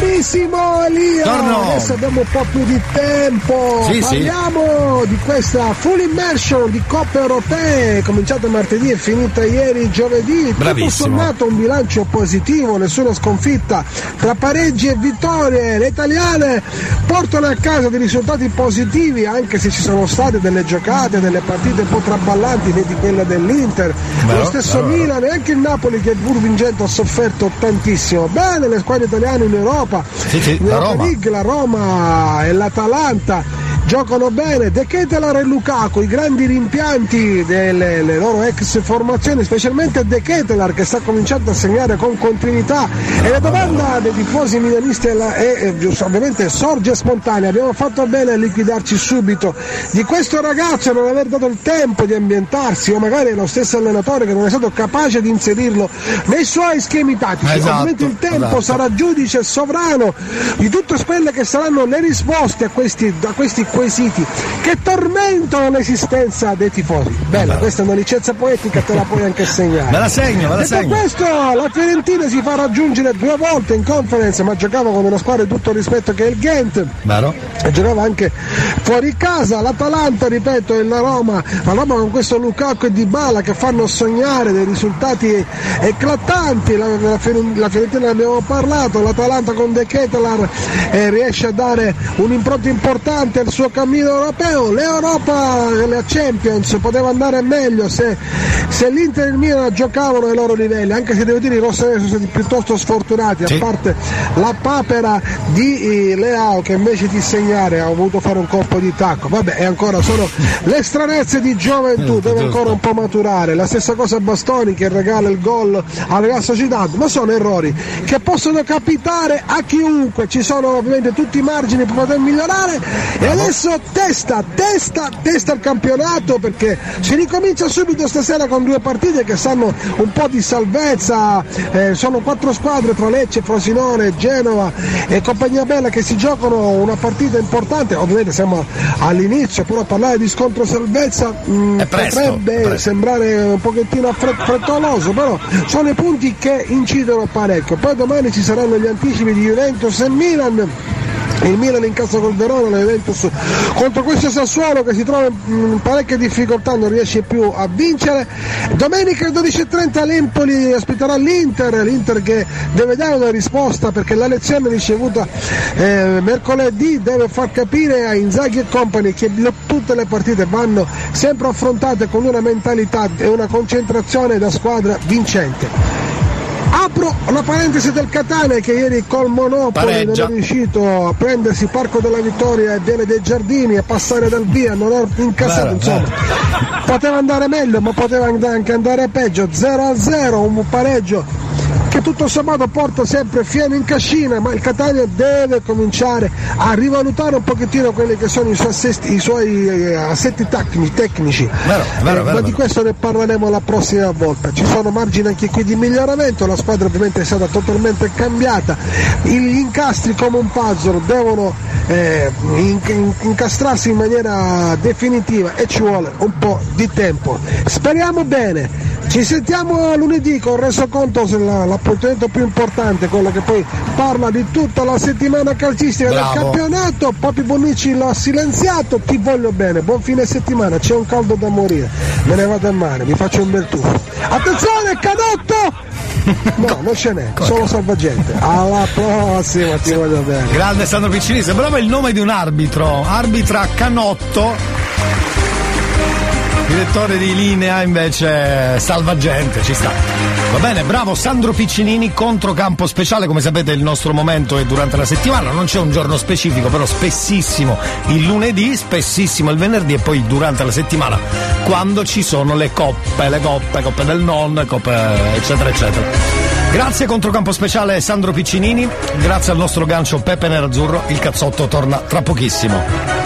Carissimo Elia, Torno. adesso abbiamo un po' più di tempo. Sì, sì. Parliamo di questa full immersion di coppe europee, cominciata martedì e finita ieri giovedì. Tutto Bravissimo. sommato un bilancio positivo, nessuna sconfitta. Tra pareggi e vittorie, le italiane portano a casa dei risultati positivi, anche se ci sono state delle giocate, delle partite un po' traballanti, vedi quella dell'Inter, Vero, lo stesso vero. Milan e anche il Napoli che pur vincendo ha sofferto tantissimo. Bene le squadre italiane in Europa, Sì, sì, in la Roma. League, la Roma e l'Atalanta giocano bene. De Ketelar e Lukaku, i grandi rimpianti delle le loro ex formazioni, specialmente De Ketelar che sta cominciando a segnare con continuità. E la domanda dei tifosi milanisti è, ovviamente sorge spontanea. Abbiamo fatto bene a liquidarci subito di questo ragazzo non aver dato il tempo di ambientarsi, o magari lo stesso allenatore che non è stato capace di inserirlo nei suoi schemi tattici. Esatto, Ovviamente il tempo esatto. sarà giudice sovrano di tutte quelle che saranno le risposte a questi, a questi quesiti che tormentano l'esistenza dei tifosi. Bella, questa è una licenza poetica, te la puoi anche [laughs] segnare. Me la segno, me la segno. questo, la Fiorentina si fa raggiungere due volte in conference, ma giocava con una squadra di tutto rispetto che è il Ghent Vero? e giocava anche fuori casa l'Atalanta ripeto e la Roma la Roma con questo Lukaku e Dybala che fanno sognare dei risultati eclatanti la, la, la Fiorentina ne abbiamo parlato l'Atalanta con De Ketelar eh, riesce a dare un'impronta importante al suo cammino europeo l'Europa la Champions. Poteva andare meglio se, se l'Inter e il Milan giocavano ai loro livelli anche se devo dire i rossoneri sono stati piuttosto sfortunati. Sì. a parte la papera di eh, Leao che invece di segnare ha voluto fare un colpo di tacco. Vabbè è ancora solo le stranezze di gioventù deve ancora un po' maturare. La stessa cosa Bastoni che regala il gol alla Real Sociedad ma sono errori che possono capitare a chiunque. Ci sono ovviamente tutti i margini per poter migliorare. E adesso testa testa testa il campionato perché si ricomincia subito stasera con due partite che sanno un po' di salvezza eh, sono quattro squadre tra Lecce, Frosinone, Genova e Compagnia Bella che si giocano una partita importante. Ovviamente siamo all'inizio però parlare di scontro salvezza mh, È presto, potrebbe presto. sembrare un pochettino fre- frettoloso però sono i punti che incidono parecchio. Poi domani ci saranno gli anticipi di Juventus e Milan. Il Milan in casa col Verona, la Juventus contro questo Sassuolo che si trova in parecchie difficoltà, non riesce più a vincere. Domenica alle 12.30 l'Empoli ospiterà l'Inter, l'Inter che deve dare una risposta perché la lezione ricevuta eh, mercoledì deve far capire a Inzaghi e compagni che tutte le partite vanno sempre affrontate con una mentalità e una concentrazione da squadra vincente. Apro la parentesi del Catania che ieri col Monopoli Pareggia. non è riuscito a prendersi Parco della Vittoria e Viale dei Giardini e passare dal via, non ha incassato, insomma. Poteva andare meglio, ma poteva anche andare peggio. 0 a 0, un pareggio che tutto sommato porta sempre fieno in cascina, ma il Catania deve cominciare a rivalutare un pochettino quelli che sono i suoi, assesti- i suoi, eh, assetti tecni- tecnici. Vero, vero, Eh, vero, ma di questo ne parleremo la prossima volta. Ci sono margini anche qui di miglioramento, la squadra ovviamente è stata totalmente cambiata, gli incastri come un puzzle devono eh, in- in- incastrarsi in maniera definitiva e ci vuole un po' di tempo. Speriamo bene. Ci sentiamo lunedì con il resoconto sull'appuntamento più importante, quello che poi parla di tutta la settimana calcistica Bravo. del campionato. Papi Bonicci l'ha silenziato, ti voglio bene, buon fine settimana, c'è un caldo da morire, me ne vado a mare, mi faccio un bel tuffo. Attenzione, Canotto! [laughs] No, non ce n'è, solo salvagente. Alla prossima, ti voglio bene. Grande Sandro Piccini, sembrava il nome di un arbitro. Arbitra Canotto. Direttore di linea invece salvagente, ci sta. Va bene, bravo Sandro Piccinini, controcampo speciale, come sapete il nostro momento è durante la settimana, non c'è un giorno specifico, però spessissimo il lunedì, spessissimo il venerdì e poi durante la settimana quando ci sono le coppe, le coppe, coppe del non, coppe eccetera eccetera. Grazie controcampo speciale Sandro Piccinini, grazie al nostro gancio Pepe Nerazzurro, il cazzotto torna tra pochissimo.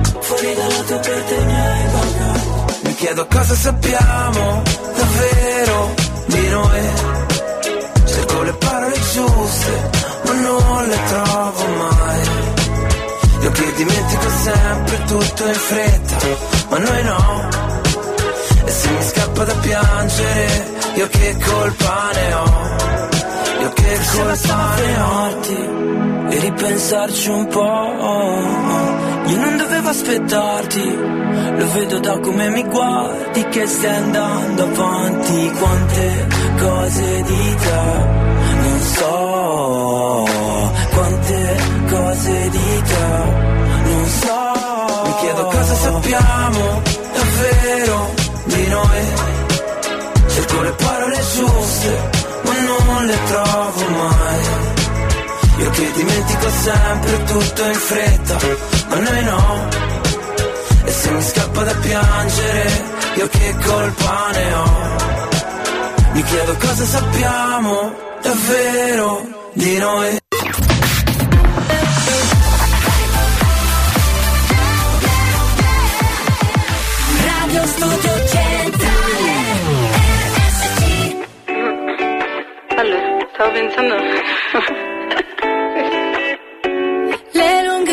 Fuori dalla tua parte mi hai pagato. Mi chiedo cosa sappiamo davvero di noi. Cerco le parole giuste ma non le trovo mai. Io che dimentico sempre tutto in fretta ma noi no. E se mi scappa da piangere io che colpa ne ho? Io che colpa ne ho E ripensarci un po' Io non dovevo aspettarti. Lo vedo da come mi guardi Che stai andando avanti. Quante cose di te Non so. Quante cose di te Non so. Mi chiedo cosa sappiamo davvero di noi. Cerco le parole giuste ma non le trovo mai io che dimentico sempre tutto in fretta, ma noi no. E se mi scappa da piangere, io che colpa ne ho? Mi chiedo cosa sappiamo davvero di noi. Radio Studio Centrale RSC Allora, stavo pensando. [laughs]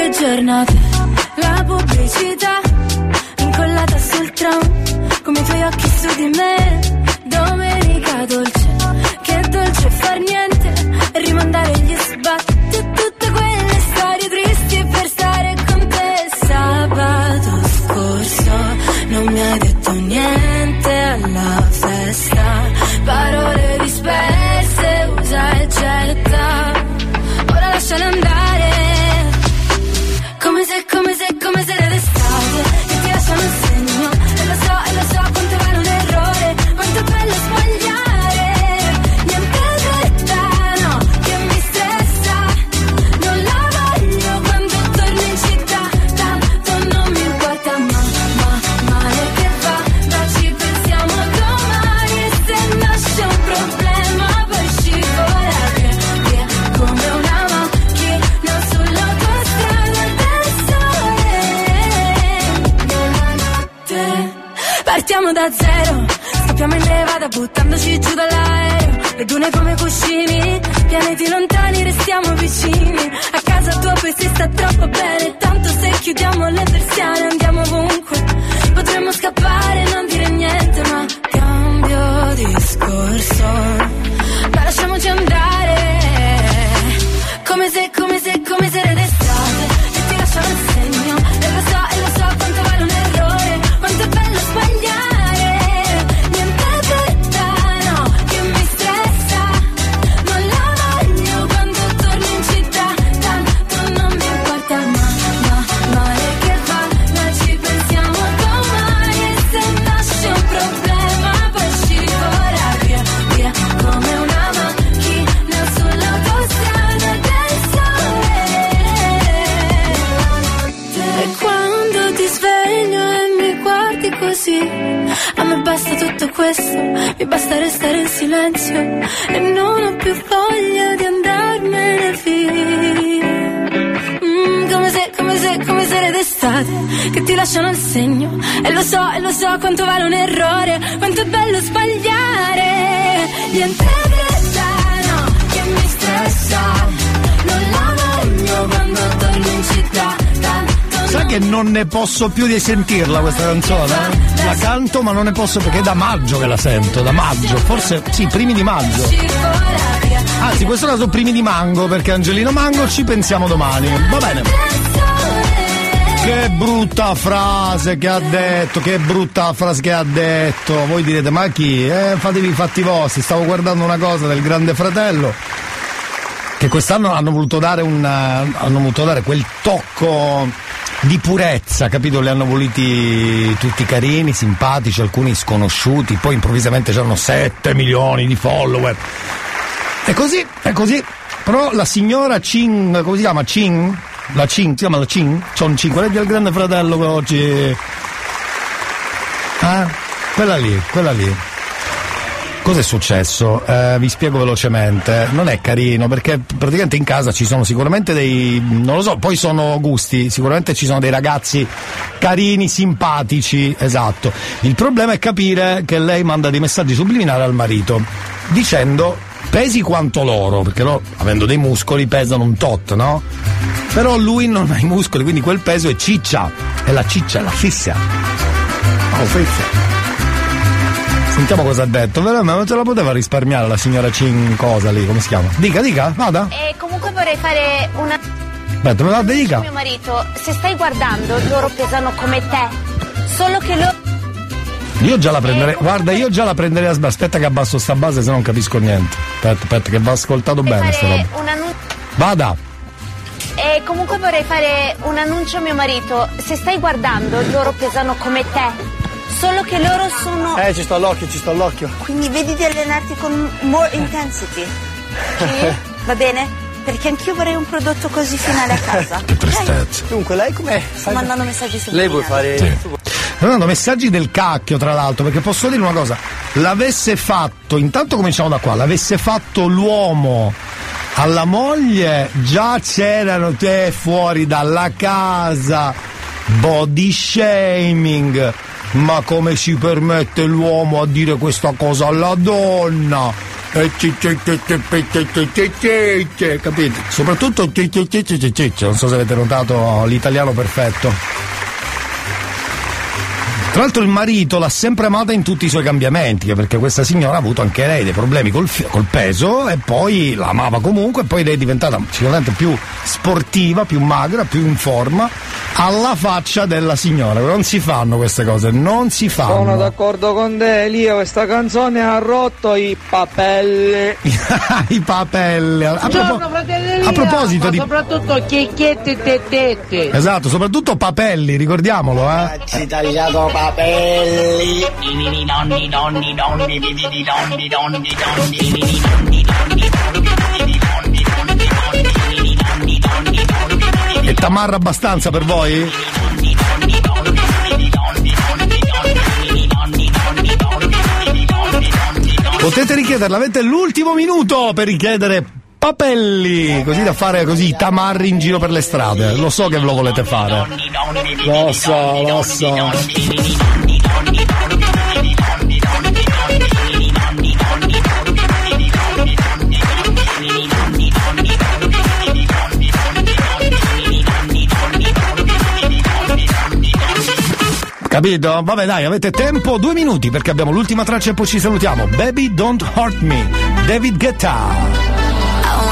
Le giornate, la pubblicità incollata sul tram, come i tuoi occhi su di me. Domenica dolce, che dolce far niente, e rimandare gli sbatti tutte quelle storie tristi per stare con te. Sabato scorso non mi hai detto niente alla festa, parole buttandoci giù dall'aereo, le dune come cuscini, pianeti lontani restiamo vicini, a casa tua poi si sta troppo bene, tanto se chiudiamo le persiane andiamo ovunque, potremmo scappare e non dire niente, ma cambio discorso. Basta restare in silenzio e non ho più voglia di andarmene via. Mm, come se, come se, come se le d'estate che ti lasciano il segno. E lo so, e lo so quanto vale un errore, quanto è bello sbagliare. Niente che dà, no, che mi stressa. Non la voglio quando torno in città. Sai che non ne posso più di sentirla questa canzone? eh? La canto ma non ne posso perché è da maggio che la sento, da maggio, forse sì, primi di maggio. Anzi, questo caso primi di mango perché Angelino Mango ci pensiamo domani. Va bene. Che brutta frase che ha detto, che brutta frase che ha detto. Voi direte, ma chi? Eh, fatevi i fatti vostri. Stavo guardando una cosa del Grande Fratello che quest'anno hanno voluto dare un hanno voluto dare quel tocco di purezza, capito? Li hanno voluti tutti carini, simpatici, alcuni sconosciuti, poi improvvisamente c'erano 7 milioni di follower. È così, è così. Però la signora Chin, come si chiama? Chin? La Chin, si chiama la Chin? C'ho un Chin, quella del grande fratello che oggi. Ah? Quella lì, quella lì. Cos'è successo? Eh, vi spiego velocemente. Non è carino perché praticamente in casa ci sono sicuramente dei. non lo so, poi sono gusti, sicuramente ci sono dei ragazzi carini, simpatici, esatto. Il problema è capire che lei manda dei messaggi subliminali al marito dicendo pesi quanto loro, perché loro avendo dei muscoli pesano un tot, no? Però lui non ha i muscoli, quindi quel peso è ciccia. È la ciccia, è la fissa. Oh, fissa. Sentiamo cosa ha detto, veramente non ce la poteva risparmiare la signora Cin cosa lì, come si chiama? Dica, dica, vada. E comunque vorrei fare una. Aspetta, me la dica. Mio marito, se stai guardando, loro pesano come te. Solo che loro. Io già la prenderei, guarda, io già la prenderei a sbà. Aspetta che abbasso sta base, se no non capisco niente. Aspetta, aspetta, che va ascoltato bene sta roba. un annuncio. Vada. E comunque vorrei fare un annuncio a mio marito. Se stai guardando, loro pesano come te. Solo che loro sono. Eh, ci sto all'occhio, ci sto all'occhio. Quindi vedi di allenarti con more intensity. [laughs] Sì? Va bene? Perché anch'io vorrei un prodotto così finale a [laughs] casa. Che tristezza. Dunque, lei com'è? Sto mandando messaggi su Lei vuole fare. Sì. Mandando messaggi del cacchio, tra l'altro, perché posso dire una cosa, l'avesse fatto, intanto cominciamo da qua, l'avesse fatto l'uomo alla moglie, già c'erano te fuori dalla casa, body shaming, ma come si permette l'uomo a dire questa cosa alla donna? Capite? Soprattutto non so se avete notato l'italiano perfetto. Tra l'altro il marito l'ha sempre amata in tutti i suoi cambiamenti, perché questa signora ha avuto anche lei dei problemi col, col peso e poi la amava comunque e poi lei è diventata sicuramente più sportiva, più magra, più in forma, alla faccia della signora. Non si fanno queste cose, non si Sono fanno. d'accordo con te, Elia, questa canzone ha rotto i papelli. [laughs] I papelli. A, Buongiorno, fratelli Elia, a proposito ma di... soprattutto chicchietti e tettette. Esatto, soprattutto papelli, ricordiamolo, eh. Ci tagliato papelli. E tamarra abbastanza per voi? Potete richiederla, avete l'ultimo minuto per richiedere papelli, così da fare così tamarri in giro per le strade. Lo so che lo volete fare. Lo so, lo so. Capito? Vabbè dai, avete tempo, due minuti perché abbiamo l'ultima traccia e poi ci salutiamo. Baby Don't Hurt Me, David Guetta.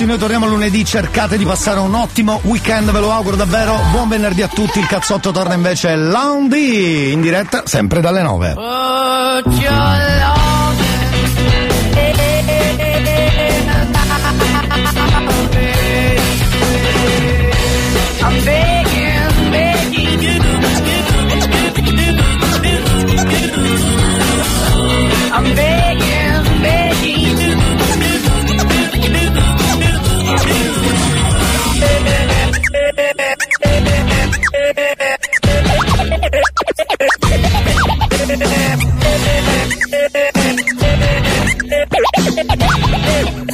ragazzi, noi torniamo lunedì, cercate di passare un ottimo weekend, ve lo auguro davvero. Buon venerdì a tutti, il cazzotto torna invece lunedì in diretta, sempre dalle 9. Put your love hey,